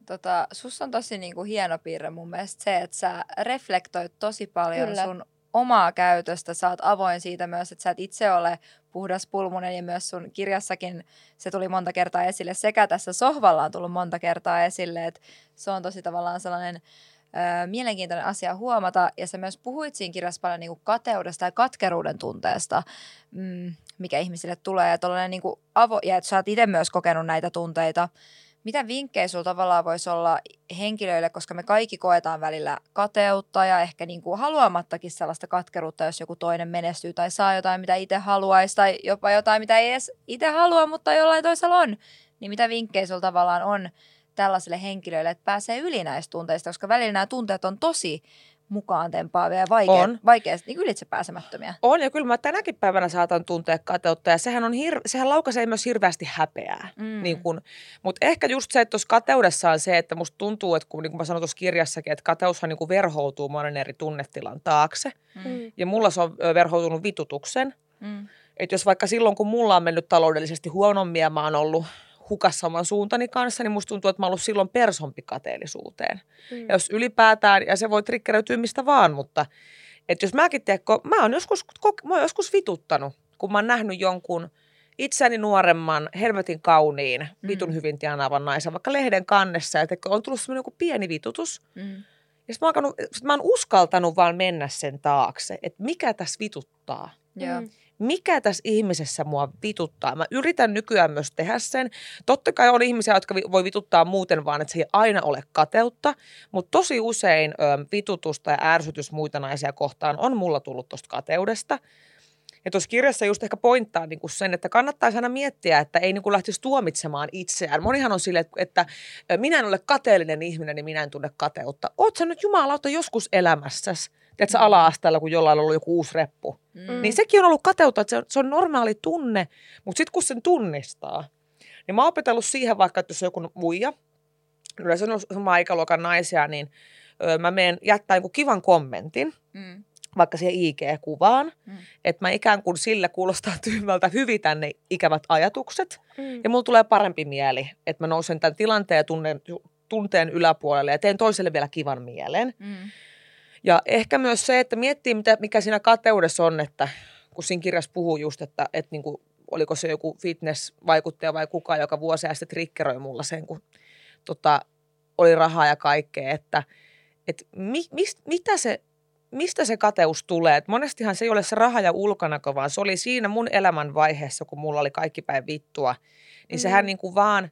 Tota, sus on tosi niinku hieno piirre mun mielestä se, että sä reflektoit tosi paljon Kyllä. sun omaa käytöstä. Sä oot avoin siitä myös, että sä et itse ole puhdas pulmunen ja myös sun kirjassakin se tuli monta kertaa esille. Sekä tässä sohvalla on tullut monta kertaa esille, että se on tosi tavallaan sellainen ö, mielenkiintoinen asia huomata. Ja sä myös puhuit siinä kirjassa paljon niinku kateudesta ja katkeruuden tunteesta, mm, mikä ihmisille tulee. Ja, tollainen niinku avo- ja että sä oot itse myös kokenut näitä tunteita. Mitä vinkkejä sulla tavallaan voisi olla henkilöille, koska me kaikki koetaan välillä kateutta ja ehkä niin kuin haluamattakin sellaista katkeruutta, jos joku toinen menestyy tai saa jotain, mitä itse haluaisi tai jopa jotain, mitä ei edes itse halua, mutta jollain toisella on. Niin mitä vinkkejä sulla tavallaan on tällaisille henkilöille, että pääsee yli näistä tunteista, koska välillä nämä tunteet on tosi mukaan tempaavia ja vaikea, On. vaikeasti niin ylitse pääsemättömiä. On, ja kyllä mä tänäkin päivänä saatan tuntea kateutta, ja sehän, on hir- sehän laukaisee myös hirveästi häpeää. Mm. Niin kun, mutta ehkä just se, että tuossa kateudessa on se, että musta tuntuu, että kun, niin kuin mä sanoin tuossa kirjassakin, että kateushan niin kuin verhoutuu monen eri tunnetilan taakse. Mm. Ja mulla se on verhoutunut vitutuksen. Mm. Että jos vaikka silloin, kun mulla on mennyt taloudellisesti huonommin ja mä oon ollut hukassa oman suuntani kanssa, niin musta tuntuu, että mä oon ollut silloin persompi kateellisuuteen. Mm. Ja jos ylipäätään, ja se voi triggeröityä mistä vaan, mutta että jos mäkin tiedän, mä oon joskus, mä oon joskus vituttanut, kun mä oon nähnyt jonkun itseäni nuoremman, helvetin kauniin, vitun Mm. hyvin tienaavan naisen, vaikka lehden kannessa, ja on tullut semmoinen joku pieni vitutus. Mm. Ja sitten mä, oon alkanut- sit mä oon uskaltanut vaan mennä sen taakse, että mikä tässä vituttaa. Joo. Mm. Mikä tässä ihmisessä mua vituttaa. Mä yritän nykyään myös tehdä sen. Totta kai on ihmisiä, jotka voi vituttaa muuten vaan, että se ei aina ole kateutta, mutta tosi usein ö, vitutusta ja ärsytys muita naisia kohtaan on mulla tullut tuosta kateudesta. Ja tuossa kirjassa just ehkä pointtaa niin sen, että kannattaisi aina miettiä, että ei niin lähtisi tuomitsemaan itseään. Monihan on sille, että minä en ole kateellinen ihminen, niin minä en tunne kateutta. Sä nyt jumalauta joskus elämässäsi? Tiedätkö, ala-asteella, kun jollain on ollut joku uusi reppu. Mm. Niin sekin on ollut kateutta, että se on, se on normaali tunne, mutta sitten kun sen tunnistaa, niin mä oon opetellut siihen vaikka, että jos on joku muija, yleensä on sama ikäluokan naisia, niin ö, mä menen jättää joku kivan kommentin, Mm. vaikka siihen IG-kuvaan, Mm. että mä ikään kuin sille kuulostaa tyhmältä hyvitän ne ikävät ajatukset, Mm. ja mulla tulee parempi mieli, että mä nousen tämän tilanteen ja tunnen, tunteen yläpuolelle ja teen toiselle vielä kivan mielen. Mm. Ja ehkä myös se, että miettii, mitä, mikä siinä kateudessa on, että kun siinä kirjassa puhuu just, että, että niin kuin, oliko se joku fitness-vaikuttaja vai kuka, joka vuosia sitten triggeroi mulla sen, kun tota, oli rahaa ja kaikkea, että, että mi, mis, mitä se, mistä se kateus tulee. Et monestihan se ei ole se raha ja ulkonäkö, vaan se oli siinä mun elämän vaiheessa, kun mulla oli kaikki päin vittua. Niin Mm. sehän niin kuin vaan,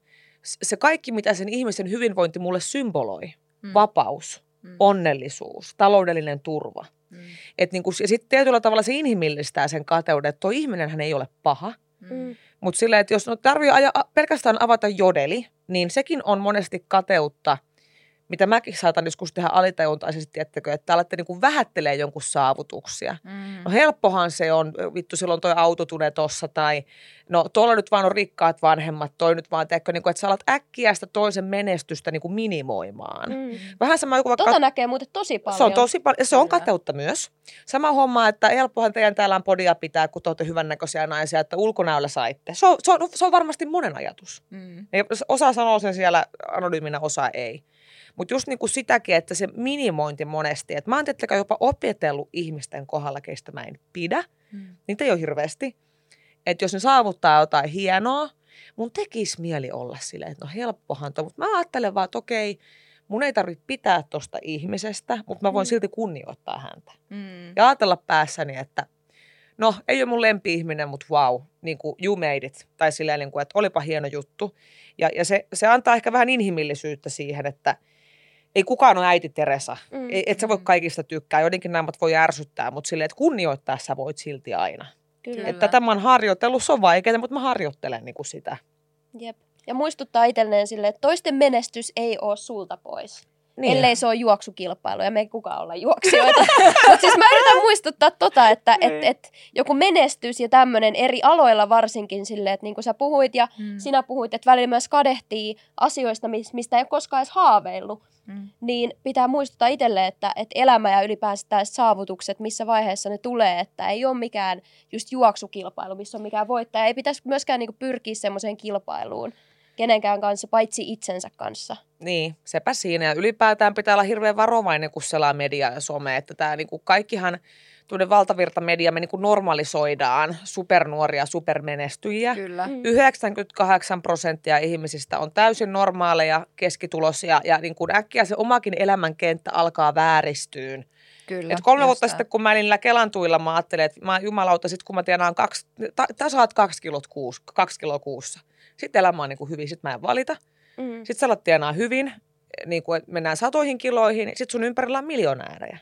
se kaikki, mitä sen ihmisen hyvinvointi mulle symboloi, Mm. vapaus, Mm. onnellisuus, taloudellinen turva. Mm. Et niin kuin, ja sitten tietyllä tavalla se inhimillistää sen kateuden, että tuo ihminenhän ei ole paha. Mm. Mutta silleen, että jos no tarvii aja, pelkästään avata jodeli, niin sekin on monesti kateutta, mitä mäkin saatan joskus tehdä alitajuntaisesti, tiettäkö, että alatte niin vähättelee jonkun saavutuksia. Mm. No helppohan se on, vittu silloin toi autotune tossa tai no tuolla nyt vaan on rikkaat vanhemmat, toi nyt vaan, teekö, niin kuin, että sä alat äkkiä sitä toisen menestystä niin kuin minimoimaan. Mm. Vähän sama kuin vaikka... Tota näkee muuten tosi paljon. Se on tosi paljon, se on Kyllä. kateutta myös. Sama homma, että helppohan teidän täällä on podia pitää, kun te olette hyvännäköisiä naisia, että ulkonäöllä saitte. Se on, se on, se on varmasti monen ajatus. Mm. Ja Osa sanoo sen siellä anonyyminä, osa ei. Mutta just niin kuin sitäkin, että se minimointi monesti, että mä oon tietenkin jopa opetellut ihmisten kohdalla, keistä mä en pidä, Mm. niitä ei ole hirveästi. Että jos ne saavuttaa jotain hienoa, mun tekisi mieli olla silleen, että no helppohan tuo, mutta mä ajattelen vaan, että okei, mun ei tarvitse pitää tuosta ihmisestä, mutta mä voin Mm. silti kunnioittaa häntä. Mm. Ja ajatella päässäni, että no ei ole mun lempi-ihminen, mutta wow, niin kuin you made it. Tai silleen, niin kuin, että olipa hieno juttu. Ja, ja se, se antaa ehkä vähän inhimillisyyttä siihen, että ei kukaan ole äiti Teresa. Mm. Et sä voi kaikista tykkää, joidenkin naamat voi ärsyttää, mutta silleen, että kunnioittaa sä voit silti aina. Kyllä. Että tämä on harjoitellut, se on vaikeaa, mutta mä harjoittelen niin kuin sitä. Jep. Ja muistuttaa itselleen sille, että toisten menestys ei ole sulta pois. Niin. Ellei se ole juoksukilpailu, ja me ei kukaan olla juoksijoita. Mutta siis mä yritän muistuttaa tota, että et, Niin. et joku menestys ja tämmöinen eri aloilla varsinkin silleen, että niin kuin sä puhuit ja Mm. sinä puhuit, että välillä myös kadehtii asioista, mis- mistä ei ole koskaan edes haaveillut, Mm. niin pitää muistuttaa itselle, että, että elämä ja ylipäänsä saavutukset, missä vaiheessa ne tulee, että ei ole mikään just juoksukilpailu, missä on mikään voittaja. Ei pitäisi myöskään niin kuin pyrkiä semmoiseen kilpailuun kenenkään kanssa, paitsi itsensä kanssa. Niin, sepä siinä. Ja ylipäätään pitää olla hirveän varovainen, kun selaa mediaa ja some. Että tämä niin kuin kaikkihan, tuonne valtavirtamedia, me niin kuin normalisoidaan supernuoria supermenestyjiä. Kyllä. Mm. 98 prosenttia ihmisistä on täysin normaaleja, keskitulosia ja niin kuin äkkiä se omakin elämänkenttä alkaa vääristyyn. Kyllä. Et kolme vuotta sitten, kun mä olin niillä Kelan tuilla, mä ajattelin, että mä jumalauta, sit kun mä tienaan kaksi, ta, tasaat kaksi, kilot kuussa, kaksi kiloa kuussa. Sitten elämä on niin kuin hyvin, sitten mä en valita. Mm. Sitten sä alat tienaa hyvin, niin kuin, että mennään satoihin kiloihin, sitten sun ympärillä on miljonäärejä.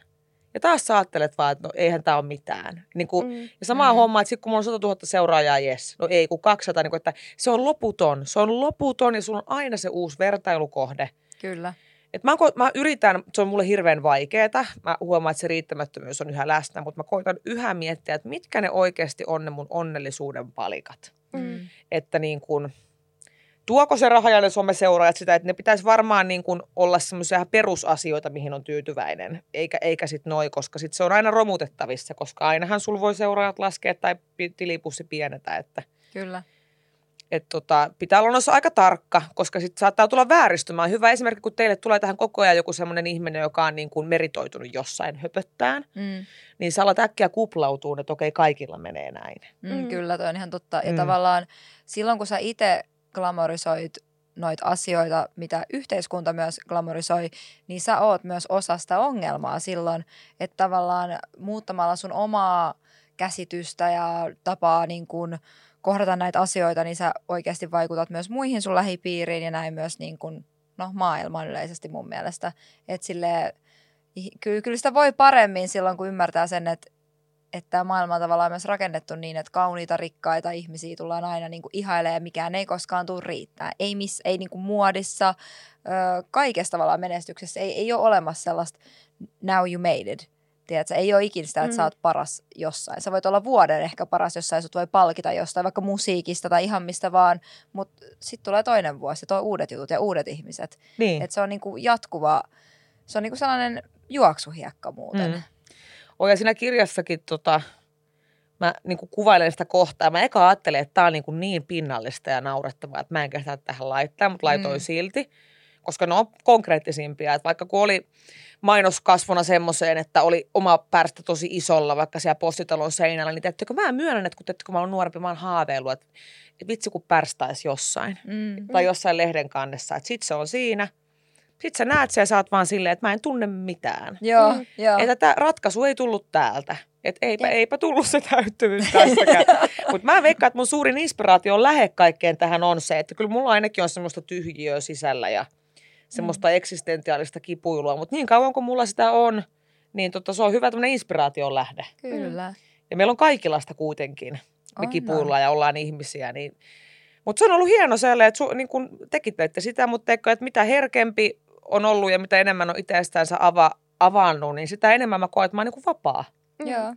Ja taas sä ajattelet vaan, että no eihän tämä ole mitään. Niin kuin, Mm. ja sama Mm. homma, että sitten kun mulla on 100 000 seuraajaa, jes. No ei, kun 200, niin kuin, että se on loputon. Se on loputon ja sulla on aina se uusi vertailukohde. Kyllä. Et mä, mä yritän, se on mulle hirveän vaikeaa. Mä huomaan, että se riittämättömyys on yhä läsnä, mutta mä koitan yhä miettiä, että mitkä ne oikeasti on ne mun onnellisuuden palikat. Mm. Että niin kun, tuoko se raha ja ne someseuraajat sitä, että ne pitäisi varmaan niin kun olla semmoisia perusasioita, mihin on tyytyväinen, eikä, eikä sitten noi, koska sit se on aina romutettavissa, koska ainahan sul voi seuraajat laskea tai tilipussi pienetä, että Kyllä. et tota, pitää olla noissa aika tarkka, koska sitten saattaa tulla vääristymään. Hyvä esimerkki, kun teille tulee tähän koko ajan joku semmoinen ihminen, joka on niin kuin meritoitunut jossain höpöttään, Mm. niin sä alat äkkiä kuplautua, että okei, kaikilla menee näin. Mm, Mm. Kyllä, toi on ihan totta. Ja Mm. tavallaan silloin, kun sä itse glamorisoit noita asioita, mitä yhteiskunta myös glamorisoi, niin sä oot myös osa sitä ongelmaa silloin, että tavallaan muuttamalla sun omaa käsitystä ja tapaa niin kuin kohdata näitä asioita, niin sä oikeasti vaikutat myös muihin sun lähipiiriin ja näin myös niin kuin, no, maailman yleisesti mun mielestä. Että kyllä, kyllä sitä voi paremmin silloin, kun ymmärtää sen, että että tämä maailma on tavallaan myös rakennettu niin, että kauniita, rikkaita ihmisiä tullaan aina niin kuin ihailemaan ja mikään ei koskaan tule riittää. Ei, miss, ei niin kuin muodissa, ö, kaikessa tavallaan menestyksessä ei, ei ole olemassa sellaista now you made it. Tiedätkö? Ei ole ikinä sitä, että mm. sä oot paras jossain. Sä voit olla vuoden ehkä paras jossain, sut voi palkita jostain, vaikka musiikista tai ihan mistä vaan, mutta sitten tulee toinen vuosi ja tuo uudet jutut ja uudet ihmiset. Niin. Et se on niinku jatkuva, se on niinku sellainen juoksuhiekka muuten. Mm. Ja siinä kirjassakin tota, mä niin kuin kuvailen sitä kohtaa. Mä eka ajattelin, että tämä on niin, kuin niin pinnallista ja naurettavaa, että mä en kehtaa tähän laittaa, mutta laitoin mm. silti. Koska ne on konkreettisimpia. Että vaikka kun oli mainoskasvona semmoiseen, että oli oma pärstä tosi isolla, vaikka siellä postitalon seinällä, niin teettekö mä myönnän, että kun, teettekö mä olen nuorempi, mä oon haaveillut, että, että vitsi kun pärstäisi jossain. Mm. Tai jossain lehden kannessa. Että sit se on siinä – sitten sä näet sen ja sä oot vaan silleen, että mä en tunne mitään. Joo, mm. joo. Että tämä ratkaisu ei tullut täältä. Että eipä, eipä tullut se täyttyvyys tästäkään. Mutta mä veikkaan, että mun suurin inspiraatio on lähe kaikkeen tähän on se, että kyllä mulla ainakin on semmoista tyhjiöä sisällä ja semmoista mm. eksistentiaalista kipuilua. Mutta niin kauan kuin mulla sitä on, niin tota, se on hyvä tämmöinen inspiraation lähde. Kyllä. Ja meillä on kaikilla sitä kuitenkin. Me on, kipuillaan ja ollaan ihmisiä, niin mutta se on ollut hieno sellainen, että su, niin kun tekin teitte sitä, mutta teikö, että mitä herkempi on ollut ja mitä enemmän on itsestäänsä ava, avannut, niin sitä enemmän mä koen, että mä oon niin kuin vapaa. Joo.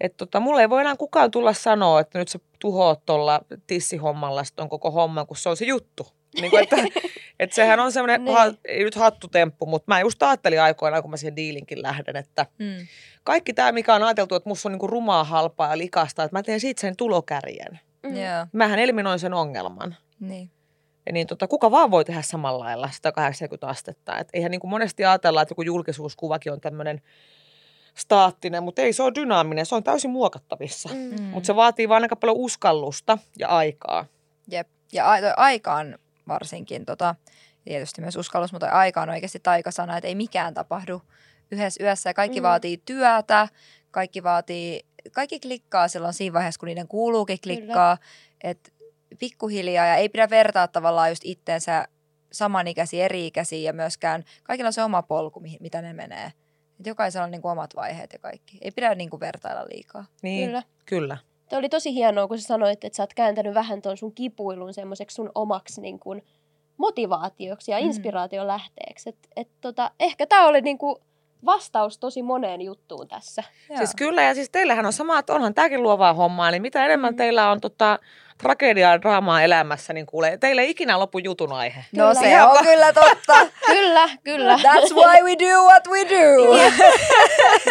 Että tota, mulle ei voi enää kukaan tulla sanoa, että nyt sä tuhoat tuolla tissihommalla on koko homma, kun se on se juttu. Niin kuin, että, että sehän on semmoinen, niin. ha, ei nyt hattutemppu, mutta mä just ajattelin aikoinaan, kun mä siihen diilinkin lähden, että mm. kaikki tämä, mikä on ajateltu, että musta on niin kuin rumaa, halpaa ja likasta, että mä teen siitä sen tulokärjen. Mm. Yeah. Mähän eliminoin sen ongelman. Niin. Ja niin tota, kuka vaan voi tehdä samalla lailla 180 astetta. Et eihän niin kuin monesti ajatella, että joku julkisuuskuvakin on tämmöinen staattinen, mutta ei se ole dynaaminen, se on täysin muokattavissa. Mm. Mutta se vaatii vaan aika paljon uskallusta ja aikaa. Jep, ja a- aikaan varsinkin, tota, tietysti myös uskallus, mutta aika on oikeasti taikasana, että ei mikään tapahdu yhdessä yössä ja kaikki mm. vaatii työtä, kaikki vaatii, kaikki klikkaa silloin siinä vaiheessa, kun niiden kuuluukin klikkaa, että pikkuhiljaa ja ei pidä vertaa tavallaan just itteensä samanikäisiä, eri-ikäisiä ja myöskään kaikilla on se oma polku, mitä ne menee. Et jokaisella on niin kuin omat vaiheet ja kaikki. Ei pidä niin kuin vertailla liikaa. Niin, kyllä. kyllä. Tämä oli tosi hienoa, kun sä sanoit, että sä oot kääntänyt vähän tuon sun kipuilun semmoiseksi sun omaksi niin kuin motivaatioksi ja mm. inspiraation lähteeksi. Et, et tota, ehkä tämä oli niin kuin vastaus tosi moneen juttuun tässä. Joo. Siis kyllä, ja siis teillähän on sama, että onhan tämäkin luovaa hommaa, niin mitä enemmän mm. teillä on tota, tragediaa ja draamaa elämässä, niin kuulee, teille ei ikinä lopu jutun aihe. No kyllä. se on kyllä totta. kyllä, kyllä. That's why we do what we do.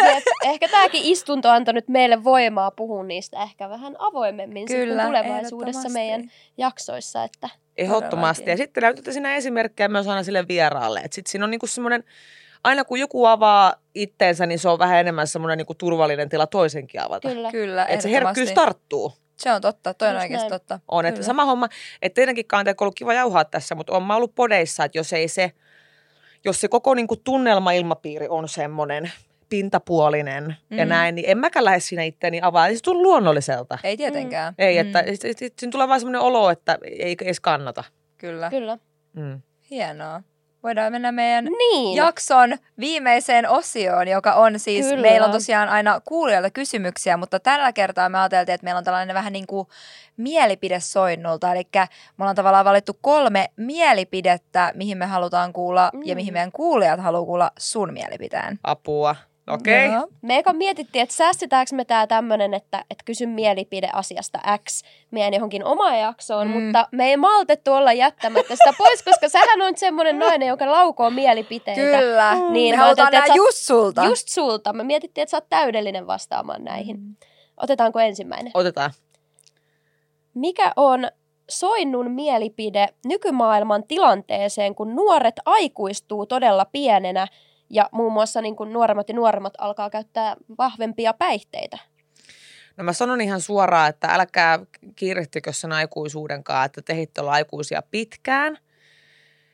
Jep. Ehkä tämäkin istunto antoi nyt meille voimaa puhua niistä ehkä vähän avoimemmin kyllä, tulevaisuudessa meidän jaksoissa. Että Ehdottomasti. Ja sitten näytätte sinä esimerkkejä myös aina sille vieraalle. Että sitten siinä on niinku semmoinen aina kun joku avaa itteensä, niin se on vähän enemmän semmoinen niin turvallinen tila toisenkin avata. Kyllä, Kyllä Että se herkkyys tarttuu. Se on totta, toi on Just oikeasti näin. totta. On, että Kyllä. sama homma, että teidänkin kanteen ollut kiva jauhaa tässä, mutta on mä ollut podeissa, että jos ei se, jos se koko niin kuin tunnelmailmapiiri on semmoinen pintapuolinen mm. ja näin, niin en mäkään lähde siinä itteeni avaa. Ei se tule luonnolliselta. Ei tietenkään. Mm. Ei, että mm. siinä tulee vaan semmoinen olo, että ei edes kannata. Kyllä. Kyllä. Mm. Hienoa voidaan mennä meidän niin. jakson viimeiseen osioon, joka on siis, Kyllä. meillä on tosiaan aina kuulijoilta kysymyksiä, mutta tällä kertaa me ajateltiin, että meillä on tällainen vähän niin kuin mielipidesoinnulta, eli me ollaan tavallaan valittu kolme mielipidettä, mihin me halutaan kuulla mm. ja mihin meidän kuulijat haluaa kuulla sun mielipiteen. Apua. Okei. Okay. Me eka mietittiin, että säästetäänkö me tää tämmönen, että, että kysy mielipide asiasta X meidän johonkin omaan jaksoon, mm. mutta me ei maltettu olla jättämättä sitä pois, koska sähän on semmoinen nainen, joka laukoo mielipiteitä. Kyllä. Niin me halutaan että just sulta. Just sulta. Me mietittiin, että sä oot täydellinen vastaamaan näihin. Mm. Otetaanko ensimmäinen? Otetaan. Mikä on Soinnun mielipide nykymaailman tilanteeseen, kun nuoret aikuistuu todella pienenä – ja muun muassa niin kuin nuoremmat ja nuoremmat alkaa käyttää vahvempia päihteitä. No mä sanon ihan suoraan, että älkää kiirehtykö sen aikuisuudenkaan, että te olla aikuisia pitkään.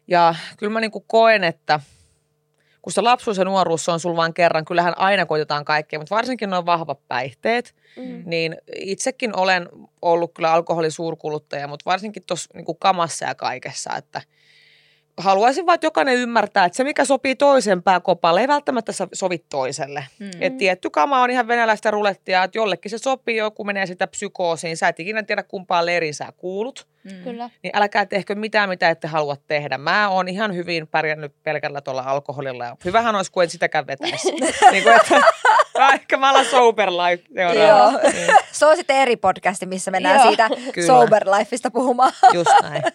Ja kyllä mä niin kuin koen, että kun se lapsuus ja nuoruus on sulla vain kerran, kyllähän aina koitetaan kaikkea, mutta varsinkin nuo vahvat päihteet, Mm. niin itsekin olen ollut kyllä alkoholisuurkuluttaja, mutta varsinkin tuossa niin kamassa ja kaikessa, että haluaisin vaan, että jokainen ymmärtää, että se mikä sopii toisen pääkopalle ei välttämättä so- sovi toiselle. Mm. Et tietty kama on ihan venäläistä rulettia, että jollekin se sopii, joku menee sitä psykoosiin, sä et ikinä tiedä kumpaan leiriin sä kuulut, Mm. Kyllä. niin älkää tehkö mitään, mitä ette halua tehdä. Mä oon ihan hyvin pärjännyt pelkällä tuolla alkoholilla ja hyvähän olisi, kun en sitäkään vetäisi. niin kuin, että, ehkä mä alan sober life Joo. Niin, Se on sitten eri podcasti, missä mennään Joo. siitä Kyllä. sober lifeista puhumaan. just näin.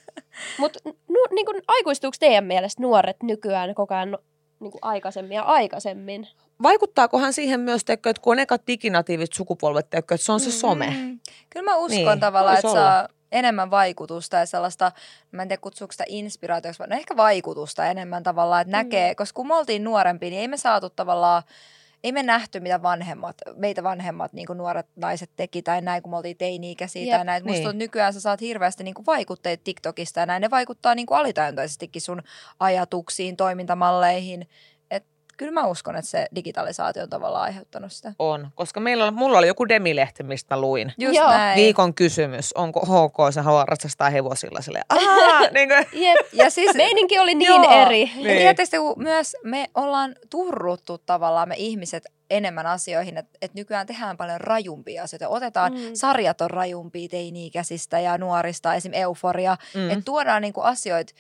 Mutta nu, niin aikuistuuko teidän mielestä nuoret nykyään koko ajan niin kuin aikaisemmin ja aikaisemmin? Vaikuttaakohan siihen myös, teikö, että kun on ekat diginatiivit sukupolvet, teikö, että se on se some? Mm. Kyllä mä uskon Niin, tavallaan, että saa enemmän vaikutusta ja sellaista, mä en tiedä kutsuuko sitä inspiraatioksi, vaan no ehkä vaikutusta enemmän tavallaan, että näkee, koska kun me oltiin nuorempia, niin ei me saatu tavallaan, ei me nähty, mitä vanhemmat, meitä vanhemmat niin nuoret naiset teki tai näin, kun me oltiin teini-ikäisiä Jep. tai näin. Musta Niin. tuntuu, nykyään sä saat hirveästi niin vaikutteet TikTokista ja näin. Ne vaikuttaa niin alitajuntaisestikin sun ajatuksiin, toimintamalleihin. Kyllä mä uskon, että se digitalisaatio on tavallaan aiheuttanut sitä. On, koska meillä on, mulla oli joku demilehti, mistä mä luin. Just Joo. näin. Viikon kysymys, onko HK, se haluaa ratsastaa hevosilla silleen, niin kuin, Jep. Ja siis Meininki oli niin Joo. eri. Ja Niin. kun myös me ollaan turruttu tavallaan me ihmiset enemmän asioihin, että, että nykyään tehdään paljon rajumpia asioita. Otetaan, Mm. sarjat on rajumpia teini-ikäisistä ja nuorista, esim. Euforia. Mm. Mm. Että tuodaan niinku asioita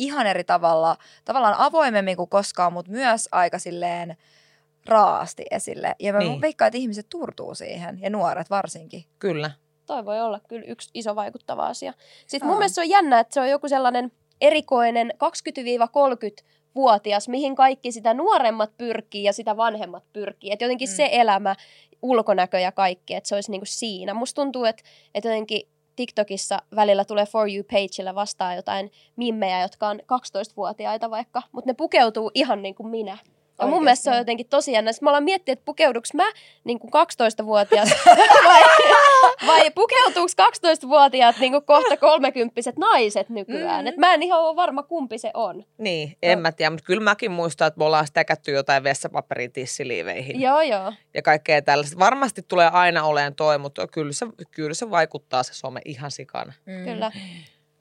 ihan eri tavalla, tavallaan avoimemmin kuin koskaan, mutta myös aika silleen raasti esille. Ja mä Niin. veikkaan, että ihmiset turtuu siihen, ja nuoret varsinkin. kyllä. Toi voi olla kyllä yksi iso vaikuttava asia. Sitten mun Joo. mielestä se on jännä, että se on joku sellainen erikoinen 20-30-vuotias, mihin kaikki sitä nuoremmat pyrkii ja sitä vanhemmat pyrkii. Että jotenkin Mm. se elämä, ulkonäkö ja kaikki, että se olisi niinku siinä. Musta tuntuu, että, että jotenkin TikTokissa välillä tulee For You-pageillä vastaan jotain mimmejä, jotka on 12-vuotiaita vaikka, mutta ne pukeutuu ihan niin kuin minä. Ja mun mielestä se on jotenkin tosi jännä. Sitten mä ollaan miettinyt, että pukeuduks mä niin kuin 12-vuotias vai, vai pukeutuuko 12-vuotiaat niin kuin kohta kolmekymppiset naiset nykyään. Mm. Et mä en ihan ole varma, kumpi se on. Niin, en mä tiedä, mutta kyllä mäkin muistan, että me ollaan stäkätty jotain vessapaperia tissiliiveihin Joo, joo. ja kaikkea tällaista. Varmasti tulee aina oleen toi, mutta kyllä se, kyllä se vaikuttaa se some ihan sikana. Mm. Kyllä.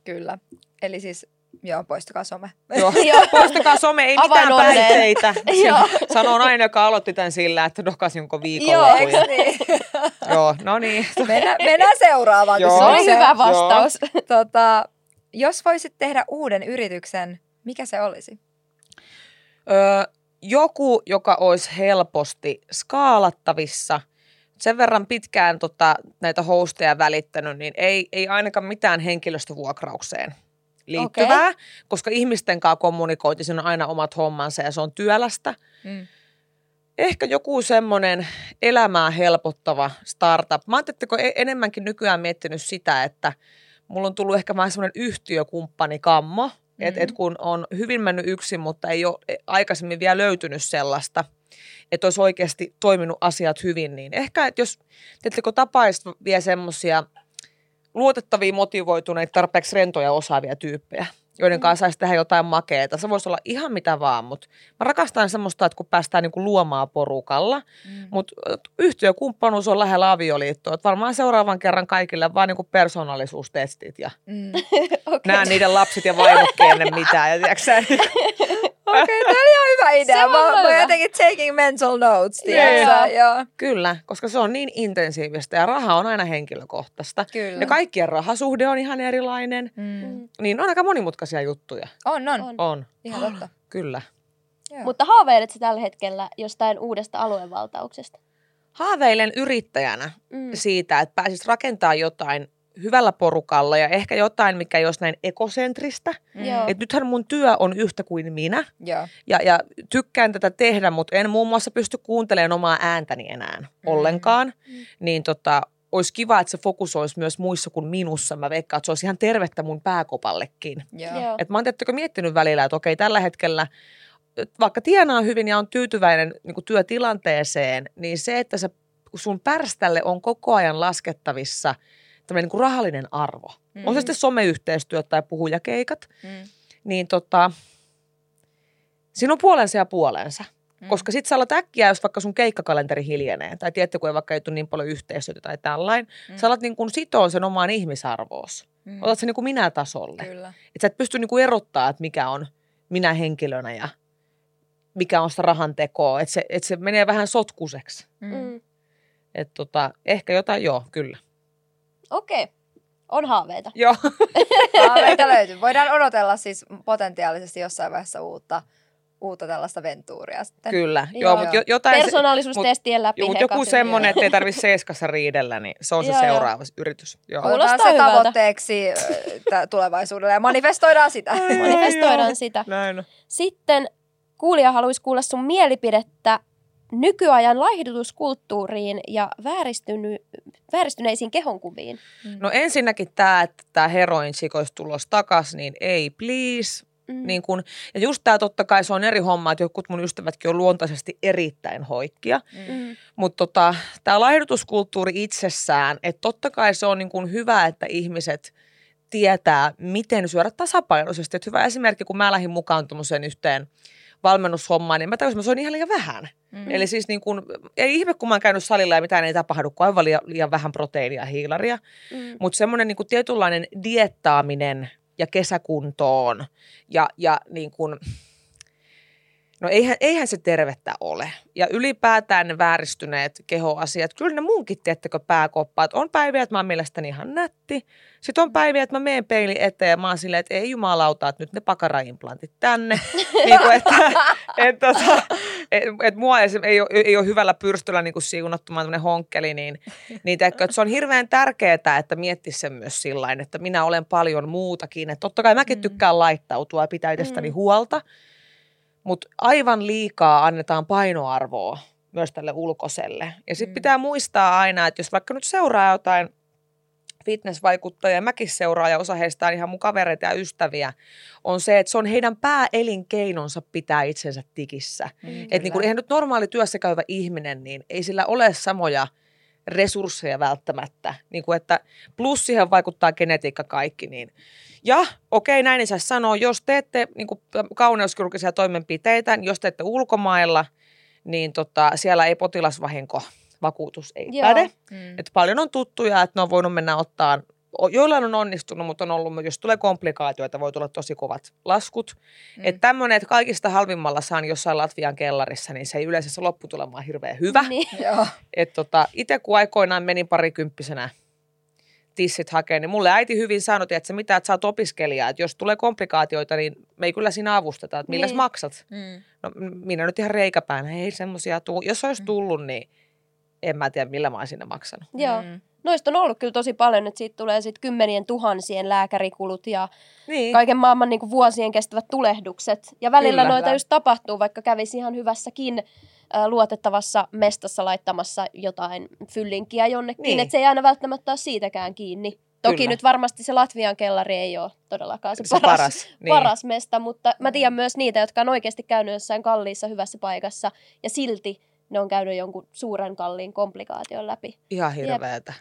Kyllä. Eli siis, joo, poistakaa some. Joo, poistakaa some, ei mitään päihteitä. Sanon aina, joka aloitti tämän sillä, että dokasin koko Joo, niin? Joo, no niin. mennään, mennään seuraavaan Joo. Se oli hyvä vastaus. Tota, jos voisit tehdä uuden yrityksen, mikä se olisi? Öö, joku, joka olisi helposti skaalattavissa, sen verran pitkään tota, näitä hosteja välittänyt, niin ei, ei ainakaan mitään henkilöstövuokraukseen liittyvää, okay. koska ihmisten kanssa kommunikointi, siinä on aina omat hommansa ja se on työlästä. Mm. Ehkä joku semmoinen elämää helpottava startup. Mä ajattelin, että enemmänkin nykyään miettinyt sitä, että mulla on tullut ehkä vähän semmoinen yhtiökumppani kammo, mm-hmm. että et kun on hyvin mennyt yksin, mutta ei ole aikaisemmin vielä löytynyt sellaista, että olisi oikeasti toiminut asiat hyvin, niin ehkä, että jos teettekö tapaisi vielä semmoisia luotettavia, motivoituneita, tarpeeksi rentoja osaavia tyyppejä, joiden kanssa saisi tehdä jotain makeeta. Se voisi olla ihan mitä vaan, mutta mä rakastan semmoista, että kun päästään niinku luomaan porukalla, Mm. mutta yhtiökumppanuus on lähellä avioliittoa. Että varmaan seuraavan kerran kaikille vaan niinku persoonallisuustestit ja Mm. Okay. näen niiden lapset ja vaimokki ennen mitään. Ja tiedätkö, sä, Okei, okay, tämä oli ihan hyvä idea. Se Mä, mä hyvä. jotenkin taking mental notes, Joo. tiedätkö? Joo. Kyllä, koska se on niin intensiivistä ja raha on aina henkilökohtaista. Kyllä. Ja kaikkien rahasuhde on ihan erilainen. Mm. Mm. Niin on aika monimutkaisia juttuja. On, on, On. On, Ihan totta. kyllä. Joo. Mutta haaveilet sä tällä hetkellä jostain uudesta aluevaltauksesta? Haaveilen yrittäjänä Mm. siitä, että pääsis rakentaa jotain hyvällä porukalla ja ehkä jotain, mikä ei olisi näin ekosentristä. Mm. Joo. Et nythän mun työ on yhtä kuin minä Joo. ja, ja tykkään tätä tehdä, mutta en muun muassa pysty kuuntelemaan omaa ääntäni enää ollenkaan. Mm. Niin tota, olisi kiva, että se fokus olisi myös muissa kuin minussa. Mä veikkaan, että se olisi ihan tervettä mun pääkopallekin. Joo. Et mä oon tiettäkö miettinyt välillä, että okei, tällä hetkellä et vaikka tienaa hyvin ja on tyytyväinen niin kuin työtilanteeseen, niin se, että se sun pärställe on koko ajan laskettavissa niin kuin rahallinen arvo. Mm-hmm. On se sitten someyhteistyöt tai puhujakeikat, Mm. niin tota, siinä on puolensa ja puolensa. Mm. Koska sit sä alat äkkiä, jos vaikka sun keikkakalenteri hiljenee, tai tiedätte, kun ei vaikka ei tule niin paljon yhteistyötä tai tällain, mm. sä alat niin kuin sitoa sen omaan ihmisarvoos. Mm. Otat sen niin kuin minä-tasolle. Kyllä. Että sä et pysty niin kuin erottaa, että mikä on minä henkilönä ja mikä on sitä rahan tekoa. Että se, että se menee vähän sotkuseksi. Mm. Mm. Että tota, ehkä jotain, joo, kyllä. Okei. On haaveita. Joo. Haaveita löytyy. Voidaan odotella siis potentiaalisesti jossain vaiheessa uutta, uutta tällaista ventuuria sitten. Kyllä. Joo. Joo, mutta jo, jotain... Persoonallisuustestien läpi. Joo, mutta joku semmoinen, että ei tarvitse seiskassa riidellä, niin se on se Joo, joo. seuraava yritys. Joo. Kuulostaa Otetaan se hyvältä. tavoitteeksi tulevaisuudelle ja manifestoidaan sitä. Manifestoidaan sitä. Näin. Sitten kuulija haluaisi kuulla sun mielipidettä nykyajan laihdutuskulttuuriin ja vääristyny, vääristyneisiin kehonkuviin. No ensinnäkin tämä, että tämä heroin olisi tulos takas, niin ei please. Mm. Niin kun, ja just tämä totta kai se on eri homma, että jotkut mun ystävätkin on luontaisesti erittäin hoikkia. Mm. Mutta tota, tämä laihdutuskulttuuri itsessään, että totta kai se on niin kun hyvä, että ihmiset tietää, miten syödä tasapainoisesti. Et hyvä esimerkki, kun mä lähdin mukaan tuommoiseen yhteen valmennushommaan, niin mä tajusin, että mä soin ihan liian vähän. Mm. Eli siis niin kun, ei ihme, kun mä oon käynyt salilla ja mitään ei tapahdu, kun aivan liian, liian vähän proteiinia ja hiilaria. Mm. Mutta semmoinen niin tietynlainen diettaaminen ja kesäkuntoon ja, ja niin kuin, no eihän, eihän se tervettä ole. Ja ylipäätään ne vääristyneet kehoasiat, kyllä ne munkin, tiettäkö, pääkoppaat. On päiviä, että mä oon mielestäni ihan nätti. Sitten on päiviä, että mä menen peili eteen ja mä oon silleen, että ei jumalauta, että nyt ne pakaraimplantit tänne. niin kuin, että, et, tota, et, et mua esim. ei ole, ei ole hyvällä pyrstöllä niin siunattumaan tämmöinen honkkeli, niin, niin teekö, että se on hirveän tärkeää, että miettisi sen myös sillä että minä olen paljon muutakin. Että totta kai mäkin Mm. tykkään laittautua ja pitää itsestäni Mm. huolta, mutta aivan liikaa annetaan painoarvoa myös tälle ulkoselle. Ja sitten Mm. pitää muistaa aina, että jos vaikka nyt seuraa jotain fitnessvaikuttajia, mäkin seuraan ja osa heistä on ihan mun kavereita ja ystäviä, on se, että se on heidän pääelinkeinonsa pitää itsensä tikissä. Mm, Että niin kun, eihän nyt normaali työssä käyvä ihminen, niin ei sillä ole samoja resursseja välttämättä. Niin kuin, että plus siihen vaikuttaa genetiikka kaikki. Niin. Ja okei, näin ei saa sanoa, jos teette niin kuin kauneuskirurgisia toimenpiteitä, niin jos teette ulkomailla, niin tota, siellä ei potilasvahinko vakuutus ei Joo. päde. Mm. Et paljon on tuttuja, että ne on voinut mennä ottaa, joillain on onnistunut, mutta on ollut, jos tulee komplikaatioita, voi tulla tosi kovat laskut. Mm. Mm. Että tämmöinen, että kaikista halvimmalla saan jossain Latvian kellarissa, niin se ei yleensä se lopputulema on hirveän hyvä. Niin. Joo. Et tota, itse kun aikoinaan menin parikymppisenä tissit hakeen, niin mulle äiti hyvin sanoi, että se mitä, että sä oot opiskelija, että jos tulee komplikaatioita, niin me ei kyllä siinä avusteta, että milläs Niin. maksat. Mm. No minä nyt ihan reikäpäänä, ei semmoisia tuu. Jos olisi tullut, niin en mä tiedä, millä mä olisin maksanut. Joo. Mm. Noista on ollut kyllä tosi paljon, että siitä tulee sitten kymmenien tuhansien lääkärikulut ja Niin. kaiken maailman niin kuin vuosien kestävät tulehdukset. Ja välillä Kyllä. noita just tapahtuu, vaikka kävisi ihan hyvässäkin luotettavassa mestassa laittamassa jotain fyllinkiä jonnekin. Niin. Että se ei aina välttämättä ole siitäkään kiinni. Toki Kyllä. nyt varmasti se Latvian kellari ei ole todellakaan se, se paras, paras. Niin. paras mesta, mutta mä tiedän myös niitä, jotka on oikeasti käynyt jossain kalliissa hyvässä paikassa ja silti ne on käynyt jonkun suuren kalliin komplikaation läpi. Ihan hirveetä.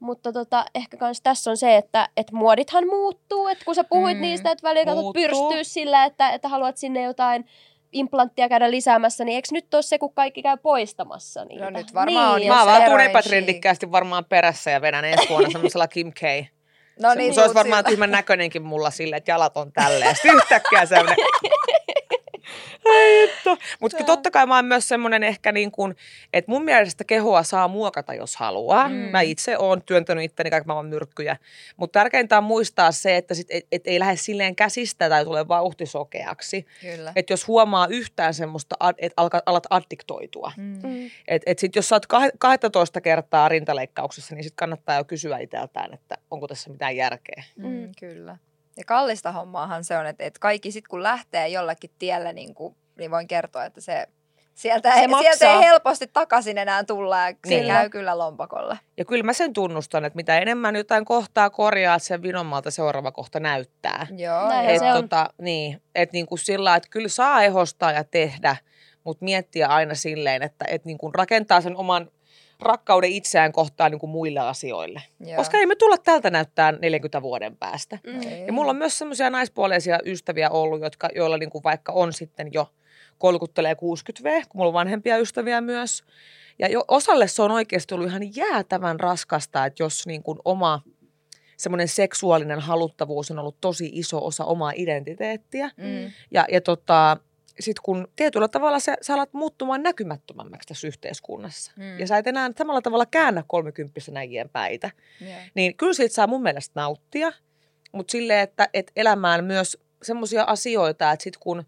Mutta tota, ehkä kans tässä on se, että et muodithan muuttuu. Et kun sä puhuit Mm, niistä, että välillä katsot pyrstyä sillä, että, että haluat sinne jotain implanttia käydä lisäämässä, niin eikö nyt ole se, kun kaikki käy poistamassa niitä? No nyt varmaan on niin, jo Mä se vaan epätrendikkäästi varmaan perässä ja vedän ensi vuonna semmoisella Kim K. No se, niin, se olisi varmaan tyhmän näköinenkin mulla sille, että jalat on tälleen. Sitten yhtäkkiä semmoinen. Mutta totta kai mä oon myös semmoinen ehkä niin kuin, että mun mielestä kehoa saa muokata, jos haluaa. Mm. Mm. Mä itse oon työntänyt itteni kaiken maailman myrkkyjä. Mutta tärkeintä on muistaa se, että sit, et, et ei lähde silleen käsistä tai tule vauhtisokeaksi. Että jos huomaa yhtään semmoista, että alat addiktoitua. Mm. Mm. Että et sit jos sä oot kah- 12 kertaa rintaleikkauksessa, niin sit kannattaa jo kysyä itseltään, että onko tässä mitään järkeä. Mm, Mm. kyllä. Ja kallista hommaahan se on, että, että kaikki sitten kun lähtee jollakin tielle, niin, kuin, niin voin kertoa, että se sieltä, Se ei, sieltä ei helposti takaisin enää tulla ja se Niin. käy kyllä lompakolle. Ja kyllä mä sen tunnustan, että mitä enemmän jotain kohtaa korjaa, sen vinommalta seuraava kohta näyttää. Joo, Näin. Et se on. tota, niin, että niinku sillä että kyllä saa ehostaa ja tehdä, mutta miettiä aina silleen, että et niinku rakentaa sen oman rakkauden itseään kohtaan niin kuin muille asioille. Joo. Koska ei me tulla tältä näyttää 40 vuoden päästä. Mm. Ja mulla on myös semmoisia naispuoleisia ystäviä ollut, jotka, joilla niin kuin vaikka on sitten jo kolkuttelee 60V, kun mulla on vanhempia ystäviä myös. Ja jo, osalle se on oikeasti ollut ihan jäätävän raskasta, että jos niin kuin oma semmoinen seksuaalinen haluttavuus on ollut tosi iso osa omaa identiteettiä. Mm. Ja, ja tota, sitten kun tietyllä tavalla sä, sä alat muuttumaan näkymättömämmäksi tässä yhteiskunnassa. Mm. Ja sä et enää samalla tavalla käännä kolmikymppisenä äijien päitä. Joo. Niin kyllä siitä saa mun mielestä nauttia, mutta silleen, että, että elämään myös semmoisia asioita, että sit kun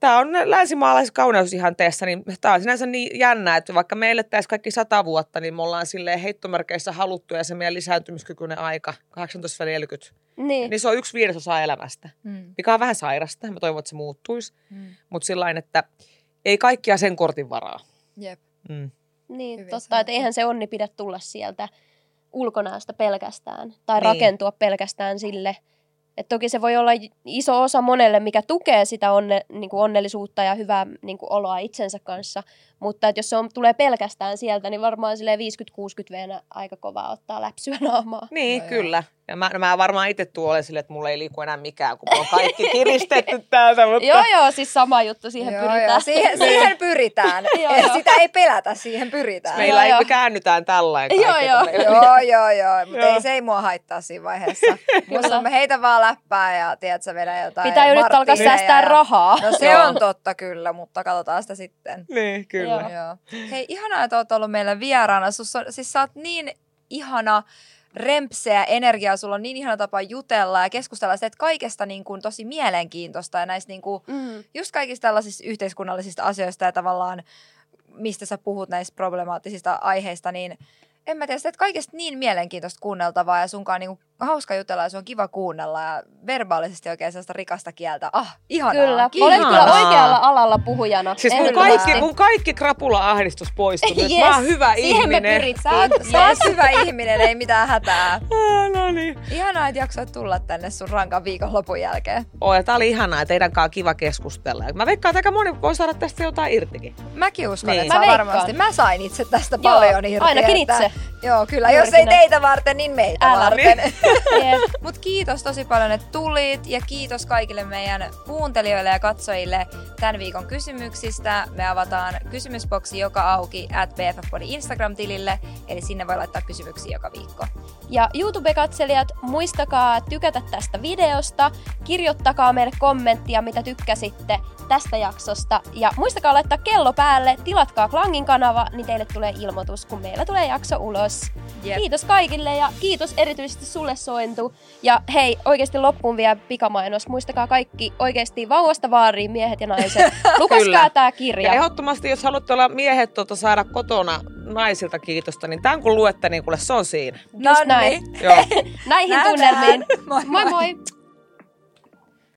tämä on länsimaalaiskauneus ihan teessä, niin tämä on sinänsä niin jännä, että vaikka me elettäisiin kaikki sata vuotta, niin me ollaan silleen heittomerkeissä haluttu ja se meidän lisääntymiskykyinen aika, 18-40, Niin. niin se on yksi viidesosa elämästä, Mm. mikä on vähän sairasta. Mä toivon, että se muuttuisi, Mm. mutta sillä että ei kaikkia sen kortin varaa. Jep. Mm. Niin, Hyvin totta, sanottu. että eihän se onni pidä tulla sieltä ulkonäöstä pelkästään tai Niin. rakentua pelkästään sille. Et toki se voi olla iso osa monelle, mikä tukee sitä onne, niin kuin onnellisuutta ja hyvää niin kuin oloa itsensä kanssa. Mutta et jos se on, tulee pelkästään sieltä, niin varmaan sille 50-60 veenä aika kovaa ottaa läpsyä naamaa. Niin, No joo. kyllä. Ja mä, mä varmaan itse tuolle sille, että mulla ei liiku enää mikään, kun on kaikki kiristetty täältä. Mutta... joo, joo, siis sama juttu, siihen Joo, pyritään. joo, siihen, siihen pyritään. Joo, joo. Sitä ei pelätä, siihen pyritään. Meillä ei, Joo, me joo. käännytään tällainen. Joo, joo. me- joo, joo, joo. Mutta Joo. ei se ei mua haittaa siinä vaiheessa. Musta mä heitä vaan läppää ja tiedät sä vedä jotain Pitää jo nyt alkaa säästää ja- rahaa. No se on totta kyllä, mutta katsotaan sitä sitten. Niin, kyllä. Joo. Joo. Hei, ihanaa, että oot ollut meillä vieraana. Sus on, siis sä oot niin ihana rempseä energiaa, sulla on niin ihana tapa jutella ja keskustella sitä, että kaikesta niin kuin tosi mielenkiintoista ja näistä niin kuin, Mm. just kaikista tällaisista yhteiskunnallisista asioista ja tavallaan mistä sä puhut näistä problemaattisista aiheista, niin en mä tiedä, että kaikesta niin mielenkiintoista kuunneltavaa ja sunkaan niinku hauska jutella ja se on kiva kuunnella ja verbaalisesti oikein sellaista rikasta kieltä. Ah, ihanaa. Kyllä, olet kyllä oikealla alalla puhujana. Siis mun kaikki, mun kaikki krapula-ahdistus poistui. yes. Yes, Mä oon hyvä siihen me ihminen. pyritään. Sä oot, sä oot hyvä ihminen, ei mitään hätää. Ah, no niin. Ihanaa, että jaksoit tulla tänne sun rankan viikonlopun jälkeen. Oh, ja tää oli ihanaa, ja teidän kanssa kiva keskustella. Mä veikkaan, että aika moni voi saada tästä jotain irtikin. Mäkin uskon, Niin. että Mä veikkaan. varmasti. Mä sain itse tästä Joo, paljon irti. ainakin että, itse. Joo, kyllä. Juurikin Jos ei näin. teitä varten, niin meitä Älä. varten. Mut kiitos tosi paljon, että tulit ja kiitos kaikille meidän kuuntelijoille ja katsojille tämän viikon kysymyksistä. Me avataan kysymysboksi joka auki at BFF-podin Instagram-tilille, eli sinne voi laittaa kysymyksiä joka viikko. Ja YouTube-katselijat, muistakaa tykätä tästä videosta, kirjoittakaa meille kommenttia, mitä tykkäsitte tästä jaksosta. Ja muistakaa laittaa kello päälle, tilatkaa Klangin kanava, niin teille tulee ilmoitus, kun meillä tulee jakso ulos. Jep. Kiitos kaikille ja kiitos erityisesti sulle Sointu. Ja hei, oikeasti loppuun vielä pikamainos. Muistakaa kaikki oikeasti vauvasta vaariin miehet ja naiset. Lukaskaa Kyllä. tää Ja kirja. ehdottomasti, jos haluatte olla miehet tuota, saada kotona naisilta kiitosta, niin tämän kun luette, niin kuule, se on siinä. Just näin. Joo. Näihin Nähdään. tunnelmiin. Moi moi. moi.